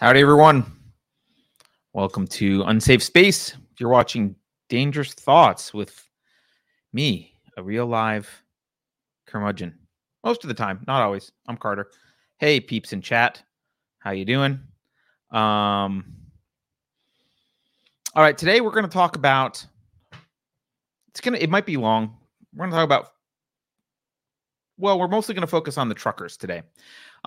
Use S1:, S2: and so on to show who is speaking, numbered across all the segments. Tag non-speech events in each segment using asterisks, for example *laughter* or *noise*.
S1: Howdy, everyone. Welcome to Unsafe Space. You're watching Dangerous Thoughts with me, a real live curmudgeon. Most of the time, not always. I'm Carter. Hey, peeps in chat. How you doing? Um, all right, today we're going to talk about it's to it might be long. We're going to talk about well, we're mostly going to focus on the truckers today.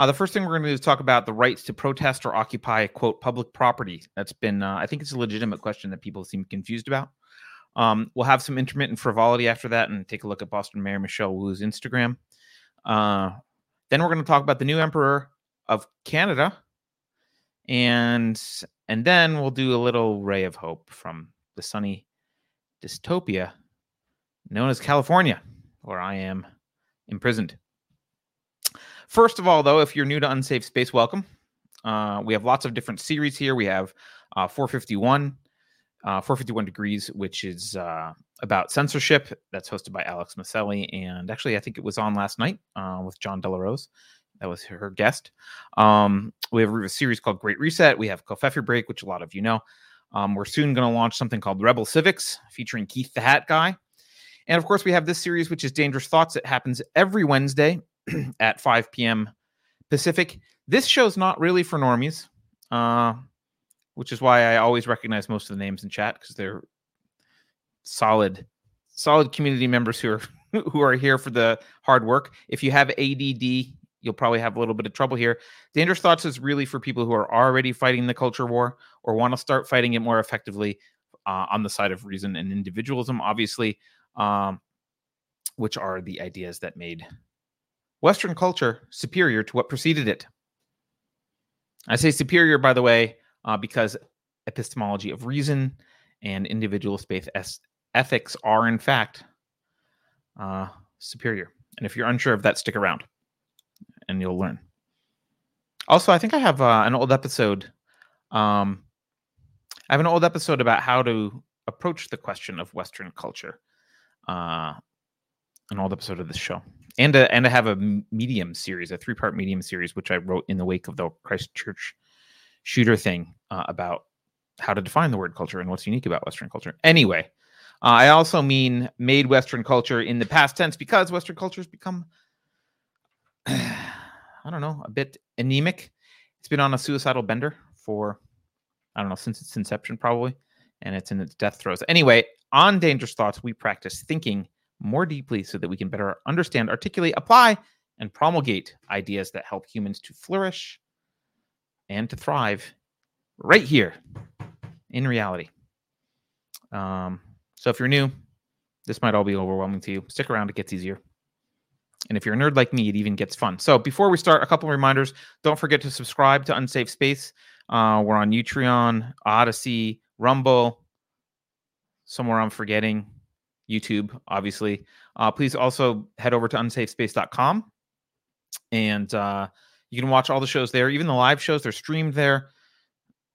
S1: Uh, the first thing we're going to do is talk about the rights to protest or occupy, quote, public property. That's been, uh, I think it's a legitimate question that people seem confused about. Um, we'll have some intermittent frivolity after that and take a look at Boston Mayor Michelle Wu's Instagram. Uh, then we're going to talk about the new emperor of Canada. And and then we'll do a little ray of hope from the sunny dystopia known as California, where I am imprisoned. First of all, though, if you're new to Unsafe Space, welcome. Uh, we have lots of different series here. We have uh, 451, uh, 451 Degrees, which is uh, about censorship. That's hosted by Alex Maselli. And actually, I think it was on last night uh, with John Delarose. That was her guest. Um, we have a series called Great Reset. We have Covfefe Break, which a lot of you know. Um, we're soon going to launch something called Rebel Civics featuring Keith the Hat Guy. And of course, we have this series, which is Dangerous Thoughts. It happens every Wednesday *clears throat* at 5 p.m. Pacific. This show's not really for normies, uh, which is why I always recognize most of the names in chat because they're solid, solid community members who are *laughs* who are here for the hard work. If you have ADD, you'll probably have a little bit of trouble here. Dangerous Thoughts is really for people who are already fighting the culture war or want to start fighting it more effectively uh, on the side of reason and individualism. Obviously, um, which are the ideas that made Western culture superior to what preceded it. I say superior, by the way, uh, because epistemology of reason and individual space ethics are, in fact, uh, superior. And if you're unsure of that, stick around and you'll learn. Also, I think I have uh, an old episode. Um, I have an old episode about how to approach the question of Western culture uh, an old episode of this show, and a, and I have a medium series, a three part medium series, which I wrote in the wake of the Christchurch shooter thing uh, about how to define the word culture and what's unique about Western culture. Anyway, uh, I also mean made Western culture in the past tense because Western culture has become, *sighs* I don't know, a bit anemic. It's been on a suicidal bender for, I don't know, since its inception, probably, and it's in its death throes. Anyway, on Dangerous Thoughts, we practice thinking more deeply so that we can better understand, articulate, apply, and promulgate ideas that help humans to flourish and to thrive right here in reality. Um, so if you're new, this might all be overwhelming to you. Stick around, it gets easier. And if you're a nerd like me, it even gets fun. So before we start, a couple reminders. Don't forget to subscribe to Unsafe Space. Uh, we're on Utreon, Odysee, Rumble, somewhere I'm forgetting, YouTube, obviously. Uh, please also head over to unsafespace.com and uh, you can watch all the shows there, even the live shows, they're streamed there.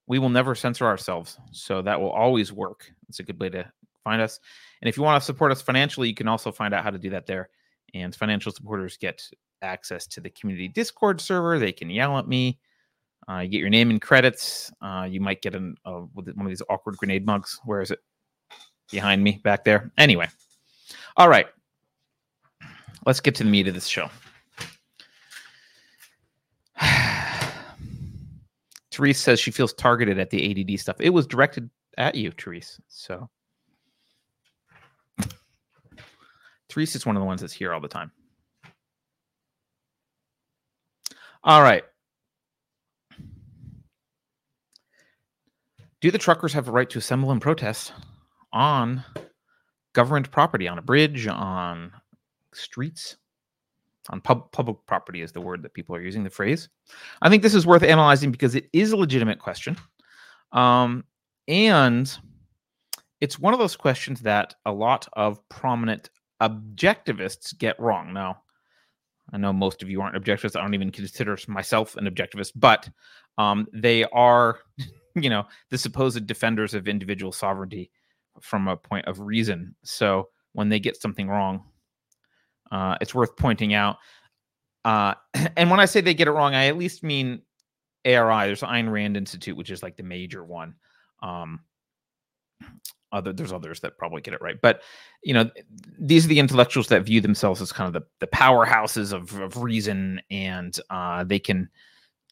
S1: We will never censor ourselves. So that will always work. It's a good way to find us. And if you want to support us financially, you can also find out how to do that there. And financial supporters get access to the community Discord server. They can yell at me. Uh, you get your name and credits. Uh, you might get an, uh, one of these awkward grenade mugs. Where is it? Behind me back there. Anyway, all right. Let's get to the meat of this show. *sighs* Therese says she feels targeted at the ADD stuff. It was directed at you, Therese. So Therese is one of the ones that's here all the time. All right. Do the truckers have a right to assemble and protest? On government property, on a bridge, on streets, on pub- public property is the word that people are using, the phrase. I think this is worth analyzing because it is a legitimate question. Um, and it's one of those questions that a lot of prominent objectivists get wrong. Now, I know most of you aren't objectivists. I don't even consider myself an objectivist, but um, they are, *laughs* you know, the supposed defenders of individual sovereignty from a point of reason. So when they get something wrong, uh, it's worth pointing out. Uh, *clears throat* and when I say they get it wrong, I at least mean ARI, there's Ayn Rand Institute, which is like the major one. Um, other there's others that probably get it right, but you know these are the intellectuals that view themselves as kind of the the powerhouses of, of reason, and uh, they can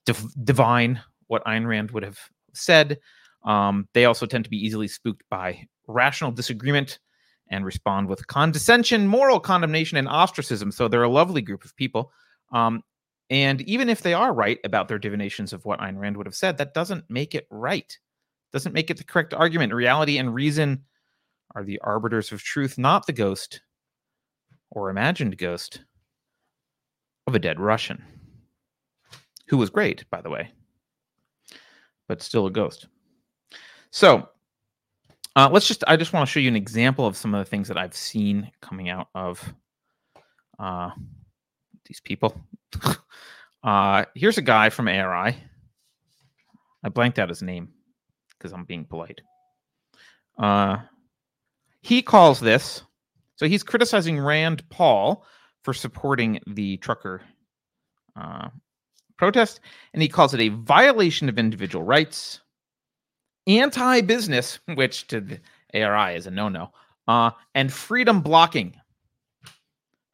S1: div- divine what Ayn Rand would have said. Um, they also tend to be easily spooked by rational disagreement and respond with condescension, moral condemnation, and ostracism. So they're a lovely group of people. Um, and even if they are right about their divinations of what Ayn Rand would have said, that doesn't make it right. Doesn't make it the correct argument. Reality and reason are the arbiters of truth, not the ghost or imagined ghost of a dead Russian, who was great, by the way, but still a ghost. So uh, let's just, I just want to show you an example of some of the things that I've seen coming out of uh, these people. *laughs* uh, here's a guy from ARI. I blanked out his name because I'm being polite. Uh, he calls this, so he's criticizing Rand Paul for supporting the trucker uh, protest, and he calls it a violation of individual rights anti business, which to the ARI is a no no, uh, and freedom blocking.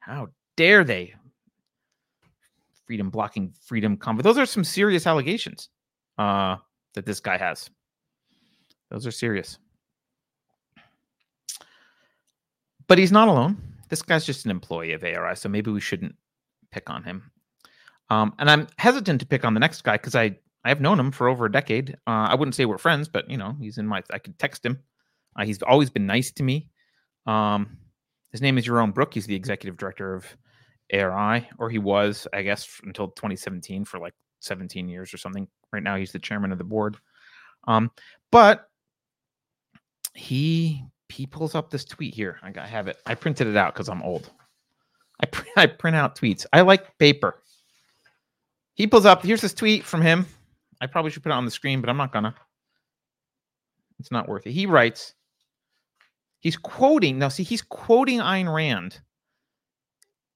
S1: How dare they? Freedom blocking, freedom combat. Those are some serious allegations uh, that this guy has. Those are serious. But he's not alone. This guy's just an employee of ARI, so maybe we shouldn't pick on him. Um, and I'm hesitant to pick on the next guy because I I've known him for over a decade. Uh, I wouldn't say we're friends, but you know, he's in my. I could text him. Uh, he's always been nice to me. Um, his name is Yaron Brook. He's the executive director of ARI, or he was, I guess, until 2017 for like 17 years or something. Right now, he's the chairman of the board. Um, but he he pulls up this tweet here. I, I have it. I printed it out because I'm old. I pr- *laughs* I print out tweets. I like paper. He pulls up. Here's this tweet from him. I probably should put it on the screen, but I'm not gonna. It's not worth it. He writes, he's quoting, now see, he's quoting Ayn Rand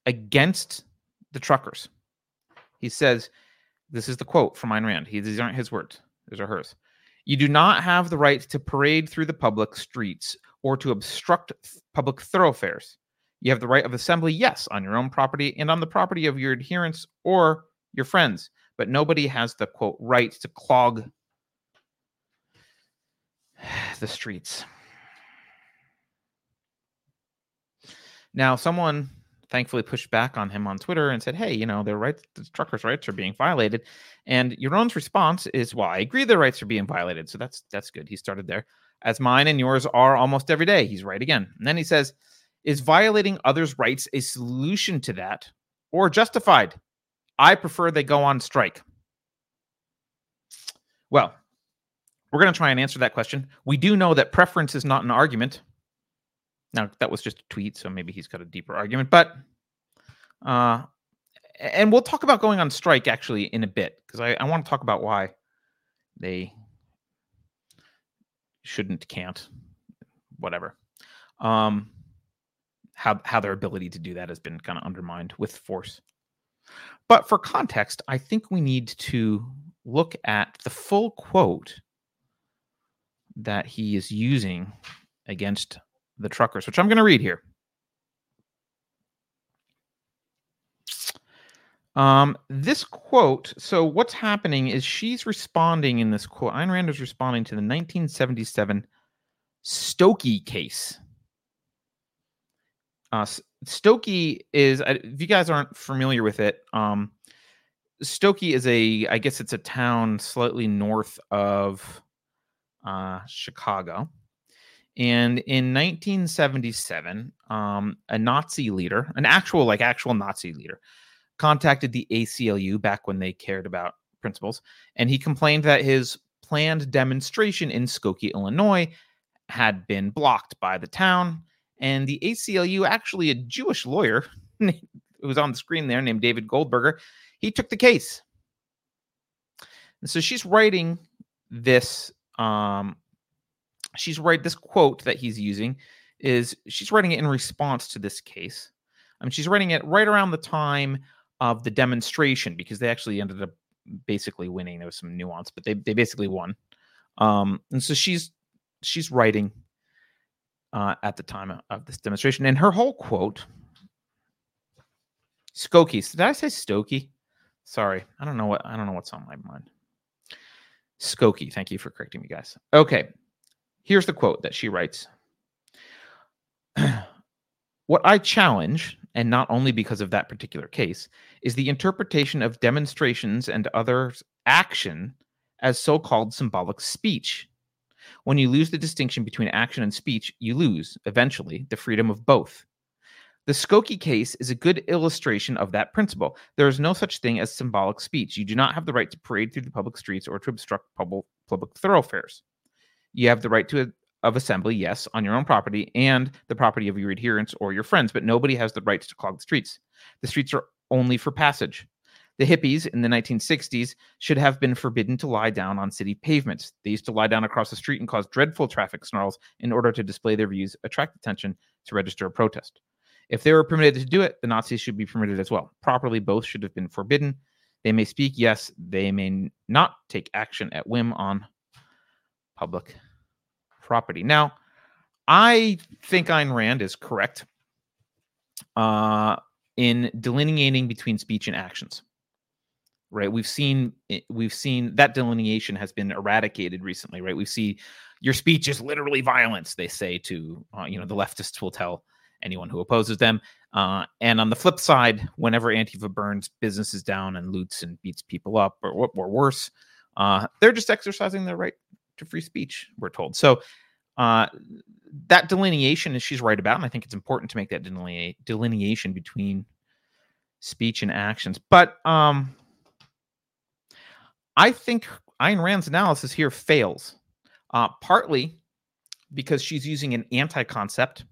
S1: against the truckers. He says, this is the quote from Ayn Rand. He, these aren't his words, these are hers. You do not have the right to parade through the public streets or to obstruct public thoroughfares. You have the right of assembly, yes, on your own property and on the property of your adherents or your friends but nobody has the quote right to clog *sighs* the streets. Now, someone thankfully pushed back on him on Twitter and said, "Hey, you know, their rights, the truckers' rights are being violated." And Yaron's response is, "Well, I agree their rights are being violated, so that's that's good." He started there, as mine and yours are almost every day. He's right again, and then he says, "Is violating others' rights a solution to that, or justified?" I prefer they go on strike. Well, we're going to try and answer that question. We do know that preference is not an argument. Now, that was just a tweet, so maybe he's got a deeper argument, but uh and we'll talk about going on strike actually in a bit because I, I want to talk about why they shouldn't, can't, whatever. Um how how their ability to do that has been kind of undermined with force. But for context, I think we need to look at the full quote that he is using against the truckers, which I'm going to read here. Um, this quote, so what's happening is she's responding in this quote. Ayn Rand is responding to the 1977 Stokoe case. Uh, Stokoe is, if you guys aren't familiar with it, um, Stokoe is a, I guess it's a town slightly north of uh, Chicago. And in 1977, um, a Nazi leader, an actual, like actual Nazi leader, contacted the ACLU back when they cared about principles. And he complained that his planned demonstration in Skokie, Illinois had been blocked by the town and the ACLU, actually a Jewish lawyer *laughs* who was on the screen there named David Goldberger, he took the case. And so she's writing this um she's writing this quote that he's using is she's writing it in response to this case. I mean she's writing it right around the time of the demonstration because they actually ended up basically winning. There was some nuance, but they they basically won. Um, and so she's she's writing uh, at the time of this demonstration, and her whole quote, Skokie. Did I say Stokey? Sorry, I don't know what I don't know what's on my mind. Skokie. Thank you for correcting me, guys. Okay, here's the quote that she writes. *clears throat* what I challenge, and not only because of that particular case, is the interpretation of demonstrations and others' action as so called symbolic speech. When you lose the distinction between action and speech, you lose, eventually, the freedom of both. The Skokie case is a good illustration of that principle. There is no such thing as symbolic speech. You do not have the right to parade through the public streets or to obstruct public, public thoroughfares. You have the right to of assembly, yes, on your own property and the property of your adherents or your friends, but nobody has the right to clog the streets. The streets are only for passage. The hippies in the 1960s should have been forbidden to lie down on city pavements. They used to lie down across the street and cause dreadful traffic snarls in order to display their views, attract attention, to register a protest. If they were permitted to do it, the Nazis should be permitted as well. Properly, both should have been forbidden. They may speak, yes, they may not take action at whim on public property. Now, I think Ayn Rand is correct uh, in delineating between speech and actions. Right, we've seen we've seen that delineation has been eradicated recently. Right, we see your speech is literally violence. They say to uh, you know the leftists will tell anyone who opposes them. Uh, and on the flip side, whenever Antifa burns businesses down and loots and beats people up, or, or worse, uh, they're just exercising their right to free speech. We're told so. Uh, that delineation is she's right about, and I think it's important to make that deline- delineation between speech and actions. But um, I think Ayn Rand's analysis here fails, uh, partly because she's using an anti-concept,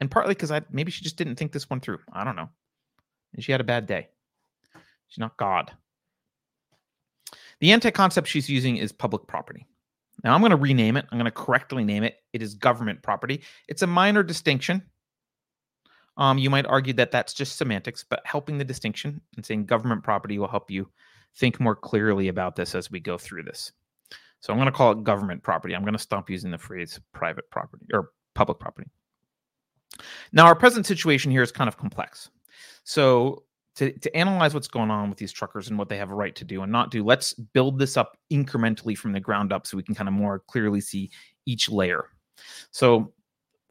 S1: and partly because I maybe she just didn't think this one through. I don't know. And she had a bad day. She's not God. The anti-concept she's using is public property. Now I'm going to rename it. I'm going to correctly name it. It is government property. It's a minor distinction. Um, you might argue that that's just semantics, but helping the distinction and saying government property will help you think more clearly about this as we go through this. So I'm going to call it government property. I'm going to stop using the phrase private property or public property. Now, our present situation here is kind of complex. So to, to analyze what's going on with these truckers and what they have a right to do and not do, let's build this up incrementally from the ground up so we can kind of more clearly see each layer. So,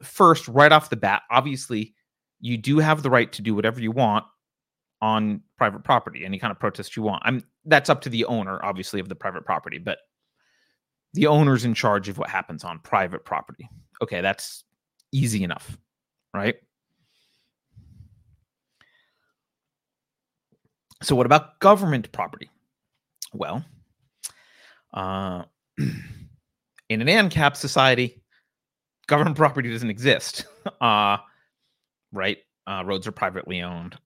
S1: first, right off the bat, obviously, you do have the right to do whatever you want on private property, any kind of protest you want. I'm that's up to the owner, obviously, of the private property, but the owner's in charge of what happens on private property. Okay, that's easy enough, right? So, what about government property? Well, uh, *clears throat* in an ANCAP society, government property doesn't exist. *laughs* Uh, right? Uh, roads are privately owned.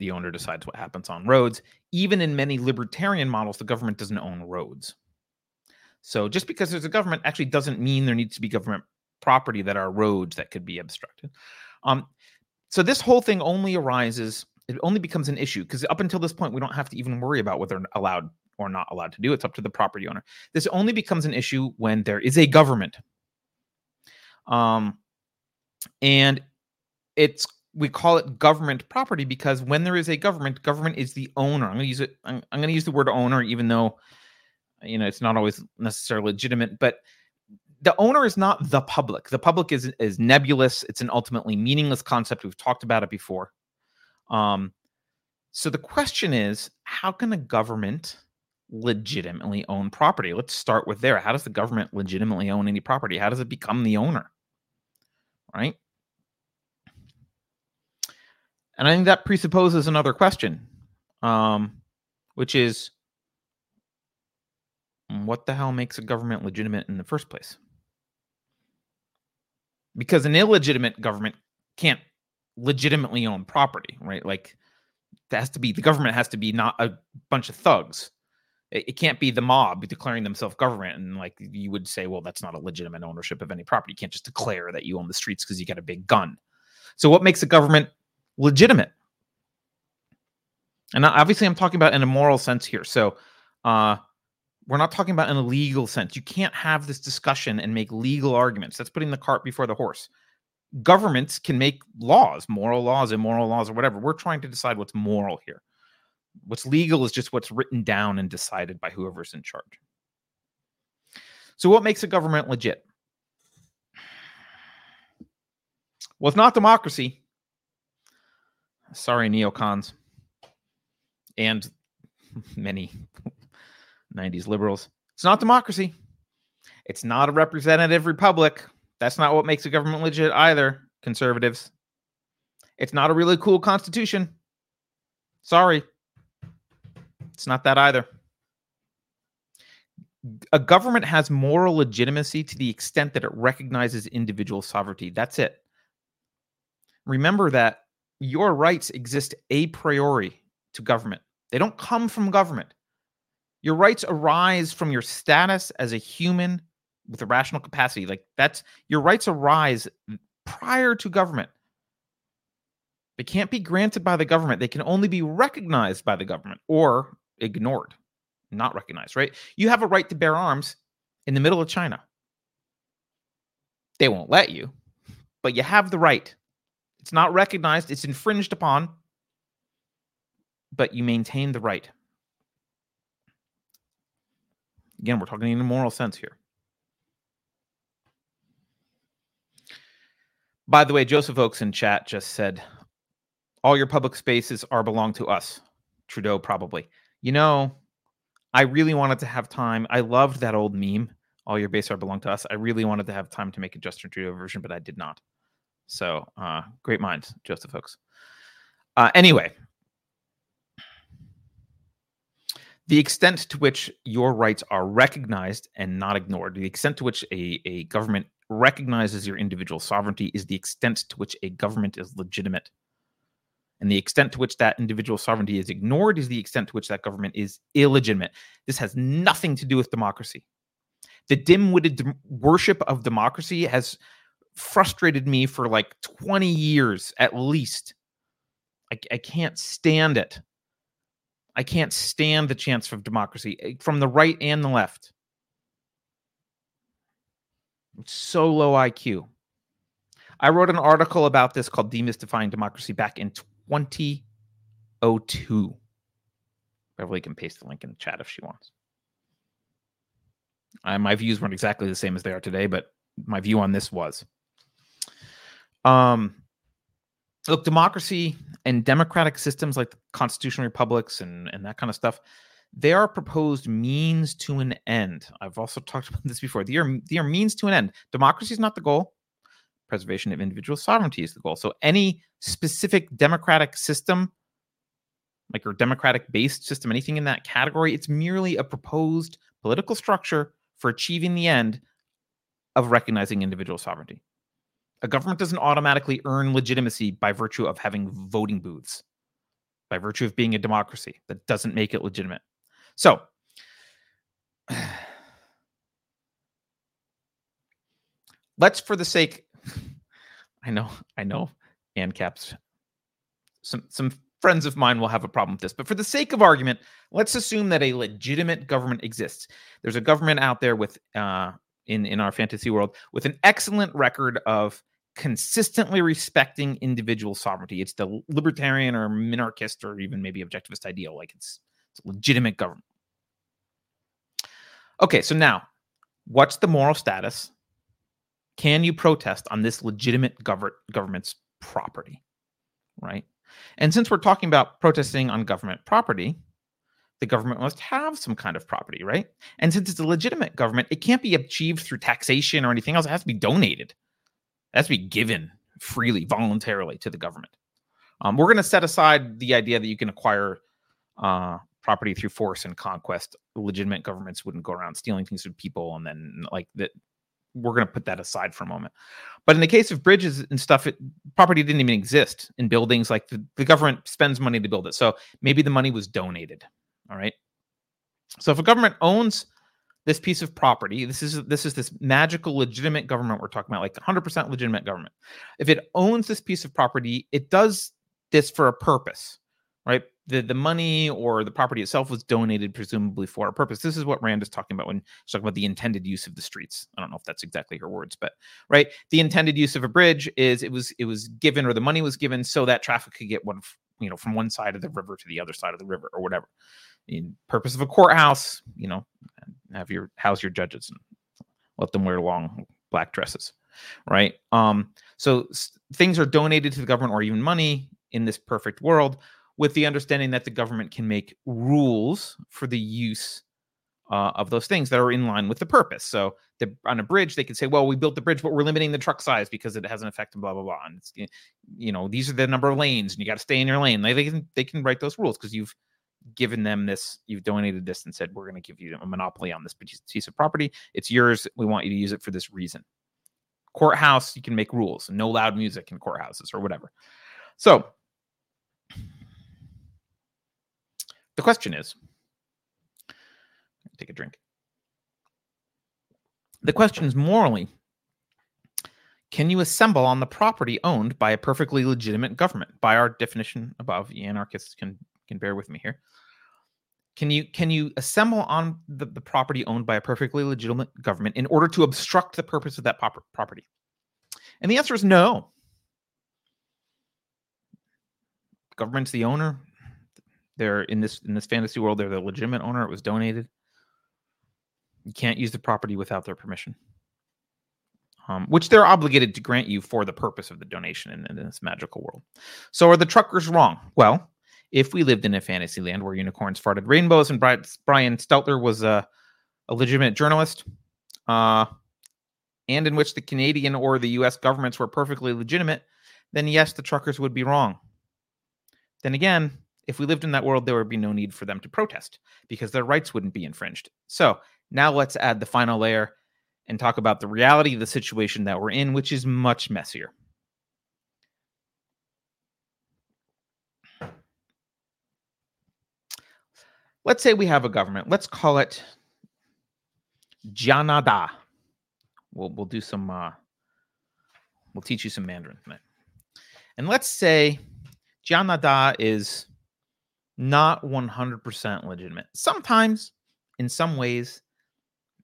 S1: The owner decides what happens on roads. Even in many libertarian models, the government doesn't own roads. So just because there's a government actually doesn't mean there needs to be government property that are roads that could be obstructed. Um, so this whole thing only arises it only becomes an issue because up until this point, we don't have to even worry about whether allowed or not allowed to do. It's up to the property owner. This only becomes an issue when there is a government. Um, and it's we call it government property because when there is a government, government is the owner. I'm going to use it. I'm, I'm going to use the word owner, even though you know it's not always necessarily legitimate, but the owner is not the public. The public is is nebulous. It's an ultimately meaningless concept. We've talked about it before. Um, so the question is, how can a government legitimately own property? Let's start with there. How does the government legitimately own any property? How does it become the owner? Right? And I think that presupposes another question, um, which is what the hell makes a government legitimate in the first place? Because an illegitimate government can't legitimately own property, right? Like it has to be the government has to be not a bunch of thugs. It, it can't be the mob declaring themselves government and like you would say, well, that's not a legitimate ownership of any property. You can't just declare that you own the streets because you got a big gun. So what makes a government legitimate? And obviously, I'm talking about in a moral sense here. So Uh, we're not talking about in a legal sense. You can't have this discussion and make legal arguments. That's putting the cart before the horse. Governments can make laws, moral laws, immoral laws, or whatever. We're trying to decide what's moral here. What's legal is just what's written down and decided by whoever's in charge. So, what makes a government legit? Well, it's not democracy. Sorry, neocons and *laughs* many *laughs* 90s liberals. It's not democracy. It's not a representative republic. That's not what makes a government legit either, conservatives. It's not a really cool constitution. Sorry. It's not that either. A government has moral legitimacy to the extent that it recognizes individual sovereignty. That's it. Remember that your rights exist a priori to government, they don't come from government. Your rights arise from your status as a human with a rational capacity. Like that's your rights arise prior to government. They can't be granted by the government. They can only be recognized by the government or ignored, not recognized, right? You have a right to bear arms in the middle of China. They won't let you, but you have the right. It's not recognized, it's infringed upon, but you maintain the right. Again, we're talking in a moral sense here. By the way, Joseph Oakes in chat just said, all your public spaces are belong to us. Trudeau probably. You know, I really wanted to have time. I loved that old meme. All your base are belong to us. I really wanted to have time to make a Justin Trudeau version, but I did not. So, uh, great minds, Joseph Oakes. Uh, anyway, the extent to which your rights are recognized and not ignored, the extent to which a, a government recognizes your individual sovereignty is the extent to which a government is legitimate. And the extent to which that individual sovereignty is ignored is the extent to which that government is illegitimate. This has nothing to do with democracy. The dim witted worship of democracy has frustrated me for like 20 years at least. I, I can't stand it. I can't stand the chance of democracy eh, from the right and the left. It's so low IQ. I wrote an article about this called Demystifying Democracy back in 2002. Beverly can paste the link in the chat if she wants. Uh, my views weren't exactly the same as they are today, but my view on this was. Um, look, democracy and democratic systems like constitutional republics and, and that kind of stuff, they are proposed means to an end. I've also *laughs* talked about this before. They are, they are means to an end. Democracy is not the goal. Preservation of individual sovereignty is the goal. So any specific democratic system, like your democratic based system, anything in that category, it's merely a proposed political structure for achieving the end of recognizing individual sovereignty. A government doesn't automatically earn legitimacy by virtue of having voting booths, by virtue of being a democracy. That doesn't make it legitimate. So, *sighs* let's, for the sake, *laughs* I know, I know, ANCAPs, some some friends of mine will have a problem with this, but for the sake of argument, let's assume that a legitimate government exists. There's a government out there with, uh, in in our fantasy world, with an excellent record of consistently respecting individual sovereignty. It's the libertarian or minarchist or even maybe objectivist ideal. Like it's, it's legitimate government. Okay, so now what's the moral status? Can you protest on this legitimate gov- government's property? Right. And since we're talking about protesting on government property, the government must have some kind of property, right? And since it's a legitimate government, it can't be achieved through taxation or anything else. It has to be donated. To be given freely, voluntarily to the government. Um, we're going to set aside the idea that you can acquire uh, property through force and conquest. Legitimate governments wouldn't go around stealing things from people and then like that. We're going to put that aside for a moment. But in the case of bridges and stuff, it, property didn't even exist in buildings. Like the, the government spends money to build it. So maybe the money was donated. All right. So if a government owns this piece of property this is this is this magical legitimate government we're talking about like 100% legitimate government if it owns this piece of property it does this for a purpose right the the money or the property itself was donated presumably for a purpose. This is what Rand is talking about when she's talking about the intended use of the streets. I don't know if that's exactly her words, but right, the intended use of a bridge is it was it was given or the money was given so that traffic could get one you know from one side of the river to the other side of the river or whatever. In purpose of a courthouse, you know, have your house your judges and let them wear long black dresses, right? Um, so s- things are donated to the government or even money in this perfect world with the understanding that the government can make rules for the use uh, of those things that are in line with the purpose. So the, on a bridge, they could say, "Well, we built the bridge, but we're limiting the truck size because it has an effect." And blah blah blah. And you know, these are the number of lanes, and you got to stay in your lane. They, they can they can write those rules because you've given them this, you've donated this, and said, "We're going to give you a monopoly on this piece of property. It's yours. We want you to use it for this reason." Courthouse, you can make rules. No loud music in courthouses or whatever. So The question is take a drink. The question is morally can you assemble on the property owned by a perfectly legitimate government? By our definition above, anarchists can can bear with me here. Can you can you assemble on the, the property owned by a perfectly legitimate government in order to obstruct the purpose of that pop- property? And the answer is no. Government's the owner. They're in this in this fantasy world. They're the legitimate owner. It was donated. You can't use the property without their permission, um, which they're obligated to grant you for the purpose of the donation in, in this magical world. So, are the truckers wrong? Well, if we lived in a fantasy land where unicorns farted rainbows and Brian Stelter was a, a legitimate journalist, uh, and in which the Canadian or the U.S. governments were perfectly legitimate, then yes, the truckers would be wrong. Then again, if we lived in that world, there would be no need for them to protest because their rights wouldn't be infringed. So now let's add the final layer and talk about the reality of the situation that we're in, which is much messier. Let's say we have a government. Let's call it Janada. We'll we'll do some. Uh, we'll teach you some Mandarin tonight. And let's say Janada is not 100% legitimate. Sometimes, in some ways,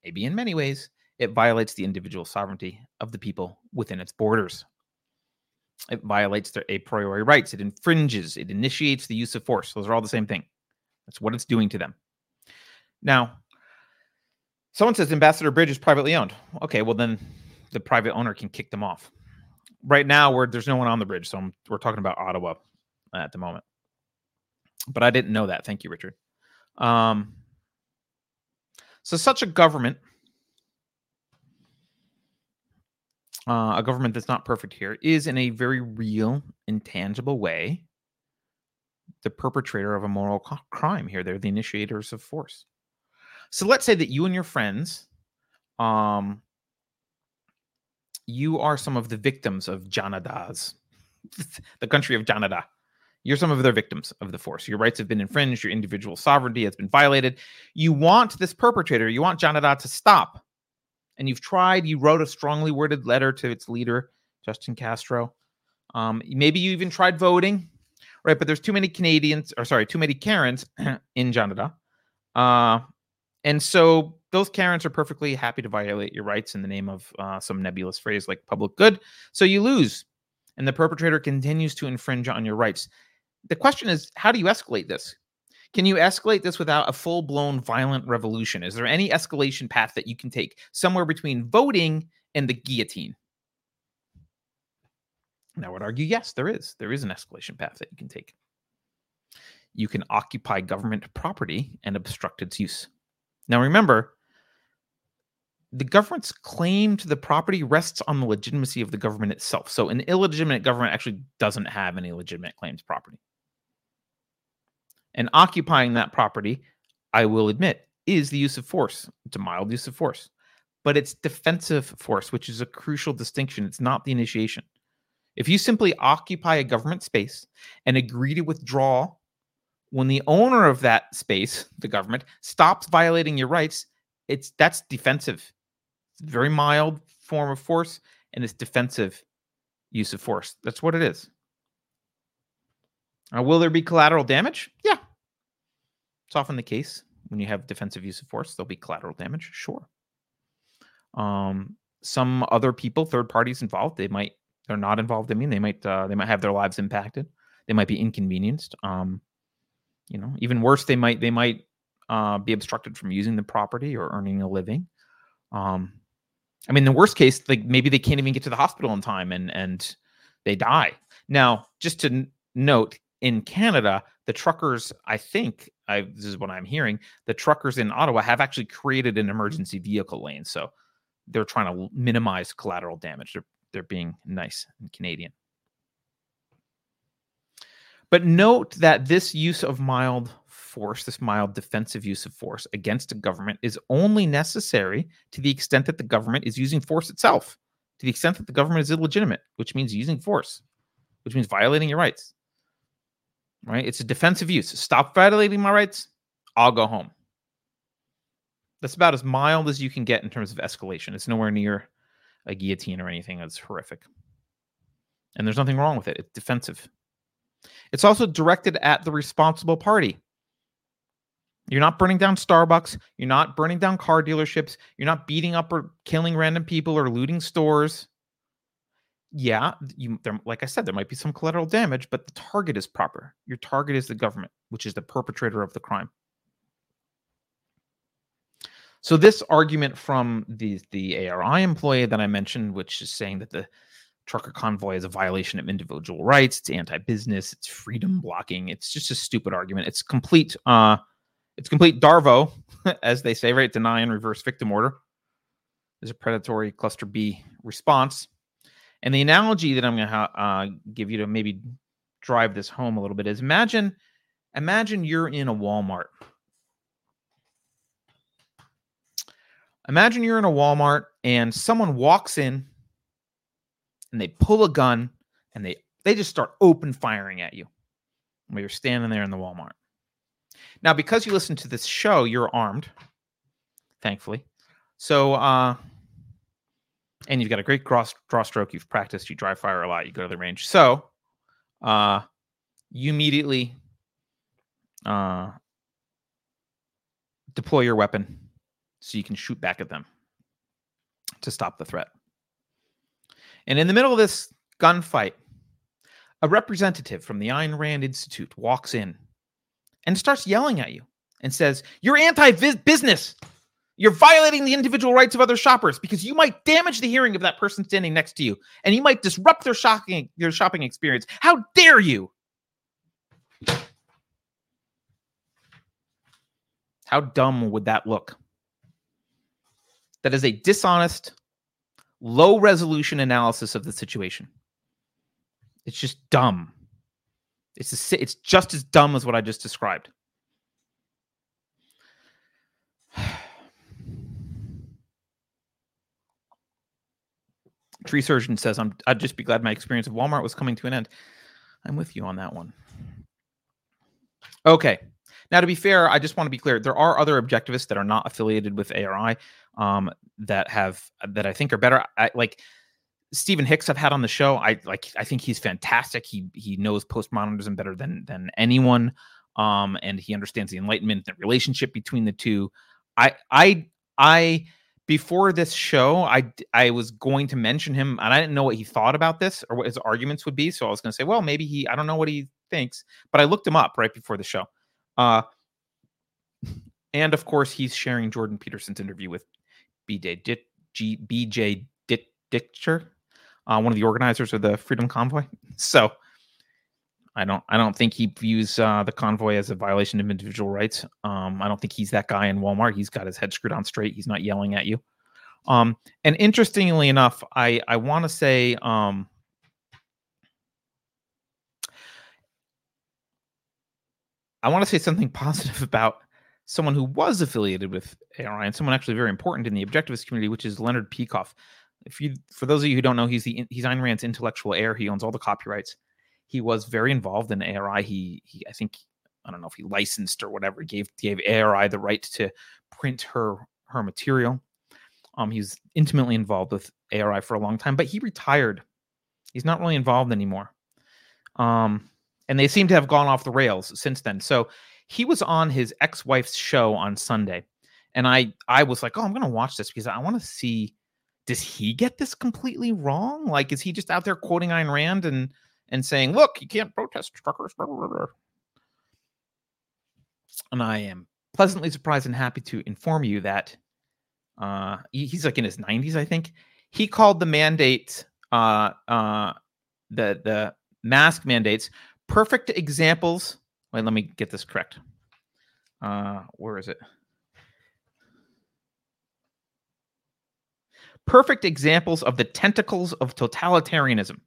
S1: maybe in many ways, it violates the individual sovereignty of the people within its borders. It violates their a priori rights. It infringes, it initiates the use of force. Those are all the same thing. That's what it's doing to them. Now, someone says Ambassador Bridge is privately owned. Okay, well, then the private owner can kick them off. Right now, where there's no one on the bridge, so I'm, we're talking about Ottawa at the moment but I didn't know that. Thank you, Richard. Um, so, such a government, uh, a government that's not perfect here, is in a very real, intangible way the perpetrator of a moral crime here. They're the initiators of force. So, let's say that you and your friends, um, you are some of the victims of Janadas, *laughs* the country of Janada. You're some of their victims of the force. Your rights have been infringed. Your individual sovereignty has been violated. You want this perpetrator, you want Janada to stop. And you've tried, you wrote a strongly worded letter to its leader, Justin Castro. Um, maybe you even tried voting, right? But there's too many Canadians, or sorry, too many Karens *clears throat* in Janada. Uh, and so those Karens are perfectly happy to violate your rights in the name of uh, some nebulous phrase like public good. So you lose. And the perpetrator continues to infringe on your rights the question is how do you escalate this? Can you escalate this without a full blown violent revolution? Is there any escalation path that you can take somewhere between voting and the guillotine? And I would argue, yes, there is. There is an escalation path that you can take. You can occupy government property and obstruct its use. Now, remember, the government's claim to the property rests on the legitimacy of the government itself. So, an illegitimate government actually doesn't have any legitimate claims to property. And occupying that property, I will admit, is the use of force. It's a mild use of force, but it's defensive force, which is a crucial distinction. It's not the initiation. If you simply occupy a government space and agree to withdraw when the owner of that space, the government, stops violating your rights, it's that's defensive. It's very mild form of force and it's defensive use of force. That's what it is. Uh, will there be collateral damage? Yeah. It's often the case when you have defensive use of force, there'll be collateral damage. Sure. Um, some other people, third parties involved, they might they're not involved. I mean, they might uh, they might have their lives impacted. They might be inconvenienced. Um, you know, even worse, they might they might uh, be obstructed from using the property or earning a living. Um, I mean, the worst case, like maybe they can't even get to the hospital in time and and they die. Now, just to n- note, in Canada, the truckers, I think, I, this is what I'm hearing, the truckers in Ottawa have actually created an emergency vehicle lane. So they're trying to minimize collateral damage. They're, they're being nice and Canadian. But note that this use of mild force, this mild defensive use of force against a government, is only necessary to the extent that the government is using force itself, to the extent that the government is illegitimate, which means using force, which means violating your rights. Right? It's a defensive use. Stop violating my rights, I'll go home. That's about as mild as you can get in terms of escalation. It's nowhere near a guillotine or anything that's horrific. And there's nothing wrong with it. It's defensive. It's also directed at the responsible party. You're not burning down Starbucks. You're not burning down car dealerships. You're not beating up or killing random people or looting stores. Yeah, you there, like I said, there might be some collateral damage, but the target is proper. Your target is the government, which is the perpetrator of the crime. So this argument from the the ARI employee that I mentioned, which is saying that the trucker convoy is a violation of individual rights, it's anti-business, it's freedom blocking. It's just a stupid argument. It's complete uh it's complete Darvo, *laughs* as they say, right? Deny and reverse victim order. There's a predatory cluster B response. And the analogy that I'm going to ha- uh, give you to maybe drive this home a little bit is imagine imagine you're in a Walmart Imagine you're in a Walmart and someone walks in and they pull a gun and they they just start open firing at you while you're standing there in the Walmart. Now, because you listen to this show, you're armed, thankfully. So, uh, and you've got a great draw stroke. You've practiced. You dry fire a lot. You go to the range. So, uh, you immediately uh, deploy your weapon so you can shoot back at them to stop the threat. And in the middle of this gunfight, a representative from the Ayn Rand Institute walks in and starts yelling at you and says, You're anti business. You're violating the individual rights of other shoppers because you might damage the hearing of that person standing next to you and you might disrupt their shopping, their shopping experience. How dare you? How dumb would that look? That is a dishonest, low resolution analysis of the situation. It's just dumb. It's a, it's just as dumb as what I just described. *sighs* Tree Surgeon says, I'm, I'd just be glad my experience of Walmart was coming to an end. I'm with you on that one. Okay. Now, to be fair, I just want to be clear. There are other objectivists that are not affiliated with ARI um, that have that I think are better. I, like Stephen Hicks, I've had on the show. I like. I think he's fantastic. He he knows postmodernism better than than anyone, um, and he understands the Enlightenment the relationship between the two. I I I before this show, I I was going to mention him, and I didn't know what he thought about this or what his arguments would be. So I was going to say, well, maybe he. I don't know what he thinks, but I looked him up right before the show. Uh, and of course, he's sharing Jordan Peterson's interview with BJ Dichter, uh, one of the organizers of the Freedom Convoy. *laughs* So I don't I don't think he views uh, the convoy as a violation of individual rights. Um, I don't think he's that guy in Walmart. He's got his head screwed on straight. He's not yelling at you. Um, and interestingly enough, I I want to say um, I want to say something *laughs* positive about someone who was affiliated with ARI and someone actually very important in the objectivist community, which is Leonard Peikoff. If you, for those of you who don't know, he's the he's Ayn Rand's intellectual heir. He owns all the copyrights. He was very involved in ARI. He, he I think, I don't know if he licensed or whatever. Gave gave ARI the right to print her her material. Um, he was intimately involved with ARI for a long time, but he retired. He's not really involved anymore. Um, and they seem to have gone off the rails since then. So he was on his ex-wife's show on Sunday, and I I was like, oh, I'm gonna watch this because I want to see does he get this completely wrong? Like, is he just out there quoting Ayn Rand and and saying, look, you can't protest truckers? And I am pleasantly surprised and happy to inform you that uh, he's like in his 90s, I think. He called the mandate, uh, uh, the the mask mandates, perfect examples. Wait, let me get this correct. Uh, where is it? Perfect examples of the tentacles of totalitarianism.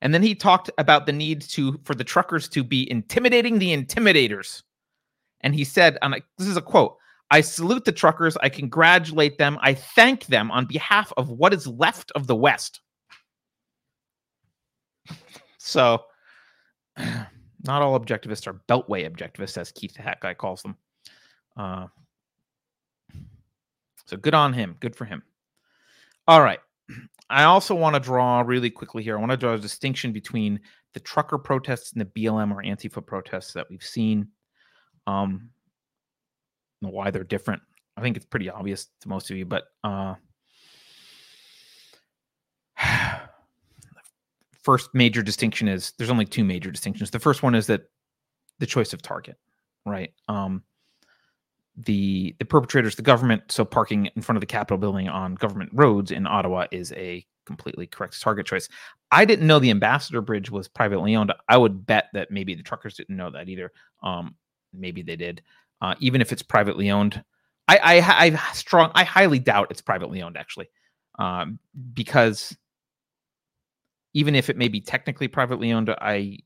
S1: And then he talked about the need to for the truckers to be intimidating the intimidators. And he said, and this is a quote I salute the truckers. I congratulate them. I thank them on behalf of what is left of the West. *laughs* So, *clears throat* not all objectivists are beltway objectivists, as Keith the Hat Guy calls them. Uh, so, good on him. Good for him. All right. *clears throat* I also want to draw really quickly here. I want to draw a distinction between the trucker protests and the BLM or Antifa protests that we've seen. Um, why they're different. I think it's pretty obvious to most of you, but uh, first major distinction is there's only two major distinctions. The first one is that the choice of target, right? Um, the the perpetrators, the government. So parking in front of the Capitol building on government roads in Ottawa is a completely correct target choice. I didn't know the Ambassador Bridge was privately owned. I would bet that maybe the truckers didn't know that either. Um, maybe they did uh, even if it's privately owned. I, I, I strong, I highly doubt it's privately owned actually, um, because even if it may be technically privately owned, I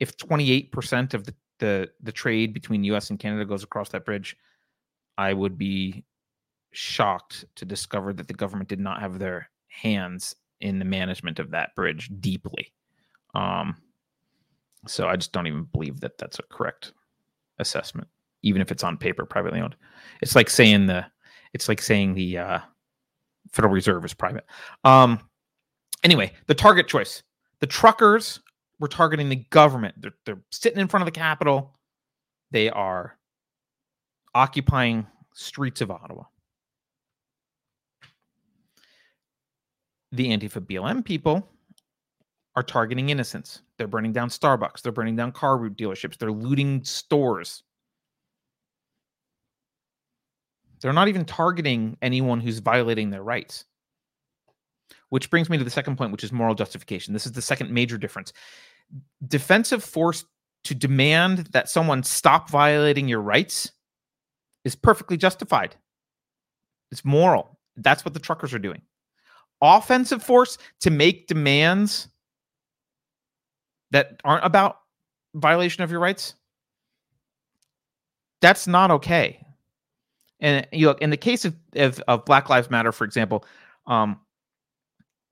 S1: if 28% of the, the the trade between US and Canada goes across that bridge, I would be shocked to discover that the government did not have their hands in the management of that bridge deeply. Um, so I just don't even believe that that's a correct assessment even if it's on paper privately owned. It's like saying the it's like saying the uh, Federal Reserve is private. Um, anyway, the target choice. The truckers were targeting the government. They're, they're sitting in front of the Capitol. They are occupying streets of Ottawa. The Antifa BLM people are targeting innocents. They're burning down Starbucks. They're burning down car dealerships. They're looting stores. They're not even targeting anyone who's violating their rights. Which brings me to the second point, which is moral justification. This is the second major difference. Defensive force to demand that someone stop violating your rights is perfectly justified. It's moral. That's what the truckers are doing. Offensive force to make demands that aren't about violation of your rights, that's not okay. And you look in the case of, of, of Black Lives Matter, for example, um,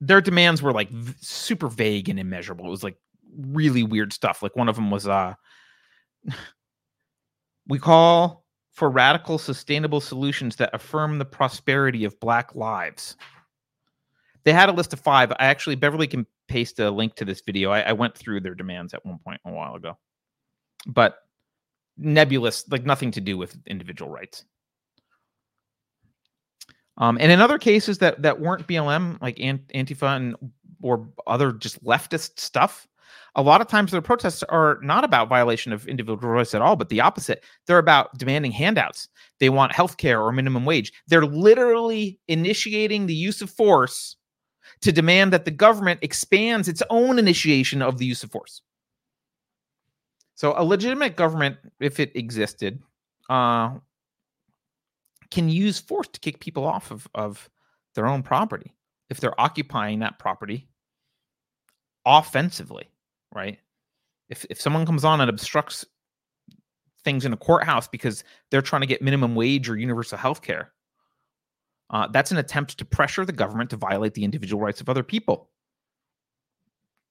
S1: their demands were like v- super vague and immeasurable. It was like really weird stuff. Like one of them was, uh, *sighs* we call for radical, sustainable solutions that affirm the prosperity of Black lives. They had a list of five. I actually, Beverly can paste a link to this video. I, I went through their demands at one point a while ago, but nebulous, like nothing to do with individual rights. Um, and in other cases that that weren't BLM, like Antifa and or other just leftist stuff, a lot of times their protests are not about violation of individual rights at all, but the opposite. They're about demanding handouts. They want health care or minimum wage. They're literally initiating the use of force to demand that the government expands its own initiation of the use of force. So a legitimate government, if it existed, uh, can use force to kick people off of, of their own property if they're occupying that property offensively, right? If if someone comes on and obstructs things in a courthouse because they're trying to get minimum wage or universal health care, uh, that's an attempt to pressure the government to violate the individual rights of other people.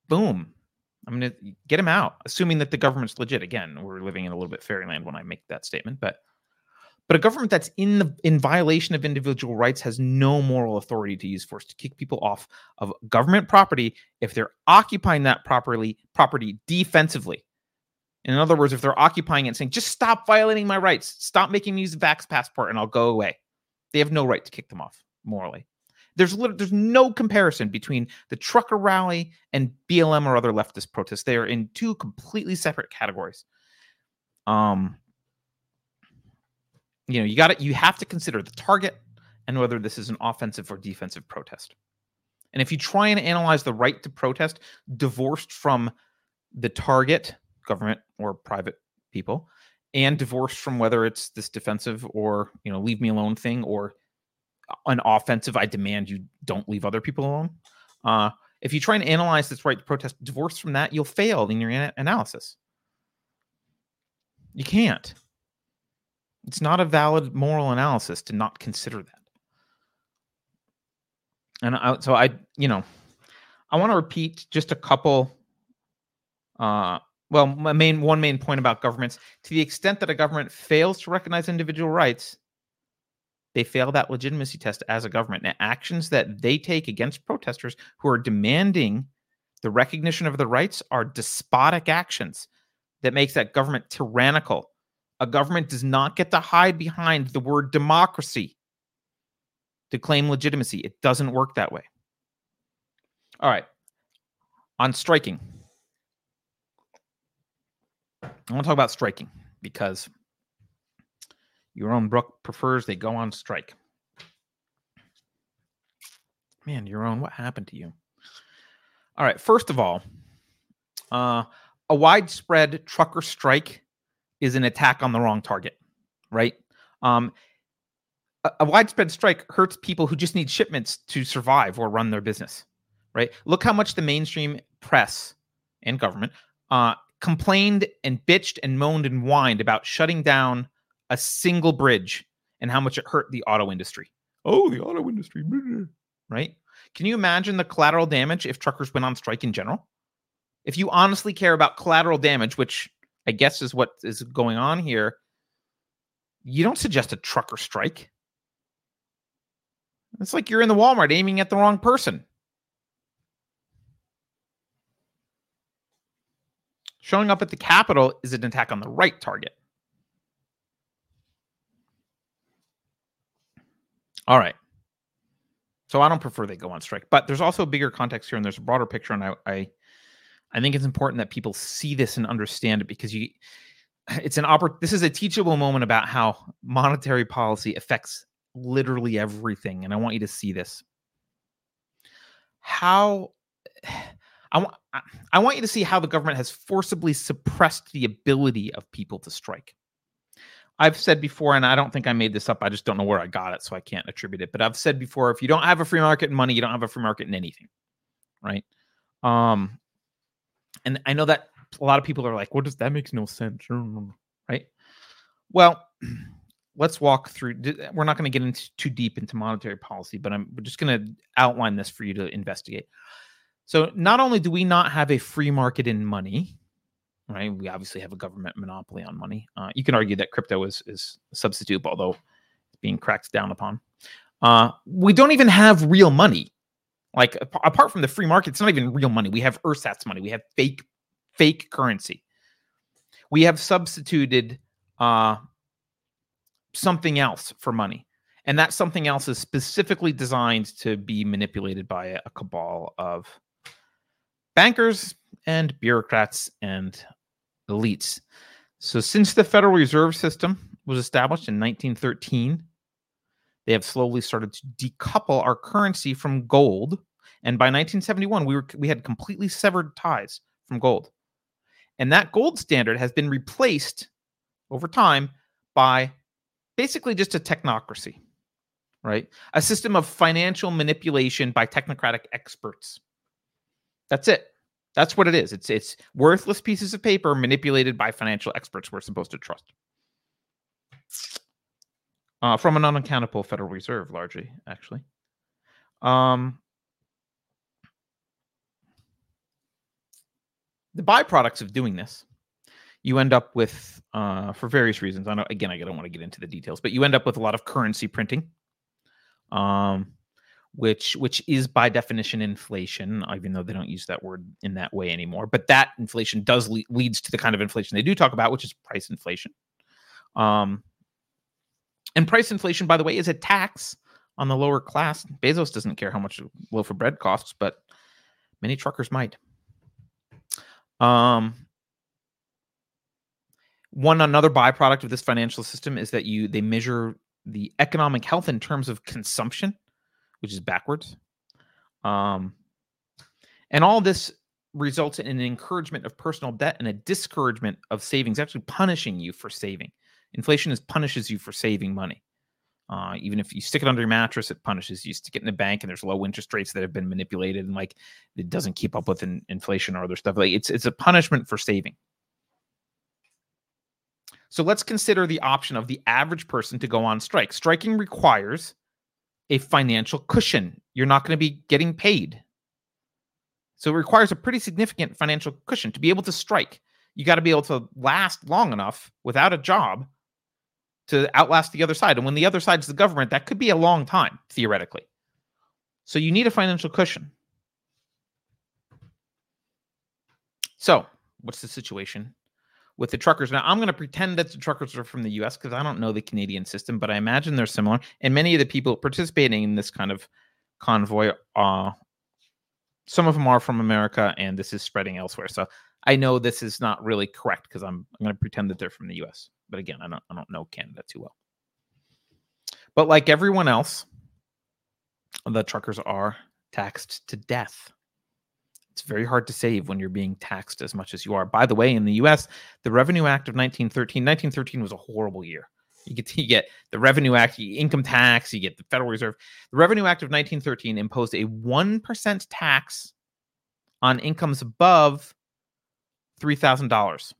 S1: Boom. I'm going to get him out, assuming that the government's legit. Again, we're living in a little bit fairyland when I make that statement, but But a government that's in the in violation of individual rights has no moral authority to use force to kick people off of government property if they're occupying that properly property defensively. In other words, if they're occupying it and saying, just stop violating my rights, stop making me use the Vax passport, and I'll go away. They have no right to kick them off morally. There's there's no comparison between the trucker rally and BLM or other leftist protests. They are in two completely separate categories. Um, you know, you got it. You have to consider the target and whether this is an offensive or defensive protest. And if you try and analyze the right to protest divorced from the target, government or private people, and divorced from whether it's this defensive or you know leave me alone thing or an offensive i demand you don't leave other people alone uh, if you try and analyze this right to protest divorced from that you'll fail in your ana- analysis you can't it's not a valid moral analysis to not consider that and I, so i you know i want to repeat just a couple uh well, my main one main point about governments to the extent that a government fails to recognize individual rights, they fail that legitimacy test as a government. And actions that they take against protesters who are demanding the recognition of their rights are despotic actions that makes that government tyrannical. A government does not get to hide behind the word democracy to claim legitimacy. It doesn't work that way. All right. On striking. I want to talk about striking because Yaron Brook prefers they go on strike. Man, your own, what happened to you? All right, first of all, uh, a widespread trucker strike is an attack on the wrong target, right? Um, a, a widespread strike hurts people who just need shipments to survive or run their business, right? Look how much the mainstream press and government uh, complained and bitched and moaned and whined about shutting down a single bridge and how much it hurt the auto industry. Oh, the auto industry, right? Can you imagine the collateral damage if truckers went on strike in general? If you honestly care about collateral damage, which I guess is what is going on here, you don't suggest a trucker strike. It's like you're in the Walmart aiming at the wrong person. Showing up at the Capitol is an attack on the right target. All right. So I don't prefer they go on strike, but there's also a bigger context here, and there's a broader picture, and I, I, I think it's important that people see this and understand it because you, *sighs* it's an oppor- This is a teachable moment about how monetary policy affects literally everything, and I want you to see this. How *sighs* I want I want you to see how the government has forcibly suppressed the ability of people to strike. I've said before, and I don't think I made this up. I just don't know where I got it, so I can't attribute it. But I've said before, if you don't have a free market in money, you don't have a free market in anything, right? Um, and I know that a lot of people are like, "What does that makes no sense?" Right? Well, *clears throat* let's walk through. We're not going to get into too deep into monetary policy, but I'm just going to outline this for you to investigate. So not only do we not have a free market in money, right? We obviously have a government monopoly on money. Uh, you can argue that crypto is is a substitute, although it's being cracked down upon. Uh, we don't even have real money. Like apart from the free market, it's not even real money. We have ersatz money. We have fake fake currency. We have substituted uh, something else for money. And that something else is specifically designed to be manipulated by a, a cabal of bankers and bureaucrats and elites. So, since the Federal Reserve System was established in 1913, they have slowly started to decouple our currency from gold. And by 1971, we were we had completely severed ties from gold. And that gold standard has been replaced over time by basically just a technocracy, right? A system of financial manipulation by technocratic experts. That's it. That's what it is. It's it's worthless pieces of paper manipulated by financial experts we're supposed to trust. Uh, from an unaccountable Federal Reserve, largely, actually. Um, the byproducts of doing this, you end up with, uh, for various reasons. I know again, I don't want to get into the details, but you end up with a lot of currency printing, um, which which is by definition inflation, even though they don't use that word in that way anymore. But that inflation does le- leads to the kind of inflation they do talk about, which is price inflation. Um, and price inflation, by the way, is a tax on the lower class. Bezos doesn't care how much a loaf of bread costs, but many truckers might. Um, one another byproduct of this financial system is that you they measure the economic health in terms of consumption, which is backwards. Um, and all this results in an encouragement of personal debt and a discouragement of savings, actually punishing you for saving. Inflation is punishes you for saving money. Uh, even if you stick it under your mattress, it punishes you. Stick it in the bank, and there's low interest rates that have been manipulated, and like it doesn't keep up with in, inflation or other stuff. Like it's it's a punishment for saving. So let's consider the option of the average person to go on strike. Striking requires a financial cushion. You're not going to be getting paid. So it requires a pretty significant financial cushion to be able to strike. You got to be able to last long enough without a job to outlast the other side. And when the other side is the government, that could be a long time, theoretically. So you need a financial cushion. So, what's the situation with the truckers? Now, I'm going to pretend that the truckers are from the US because I don't know the Canadian system, but I imagine they're similar. And many of the people participating in this kind of convoy, uh, some of them are from America, and this is spreading elsewhere. So I know this is not really correct because I'm, I'm going to pretend that they're from the US. But again, I don't I don't know Canada too well. But like everyone else, the truckers are taxed to death. It's very hard to save when you're being taxed as much as you are. By the way, in the US, the Revenue Act of 1913, 1913 was a horrible year. You get you get the Revenue Act, income tax, you get the Federal Reserve. The Revenue Act of 1913 imposed a 1% tax on incomes above $3,000.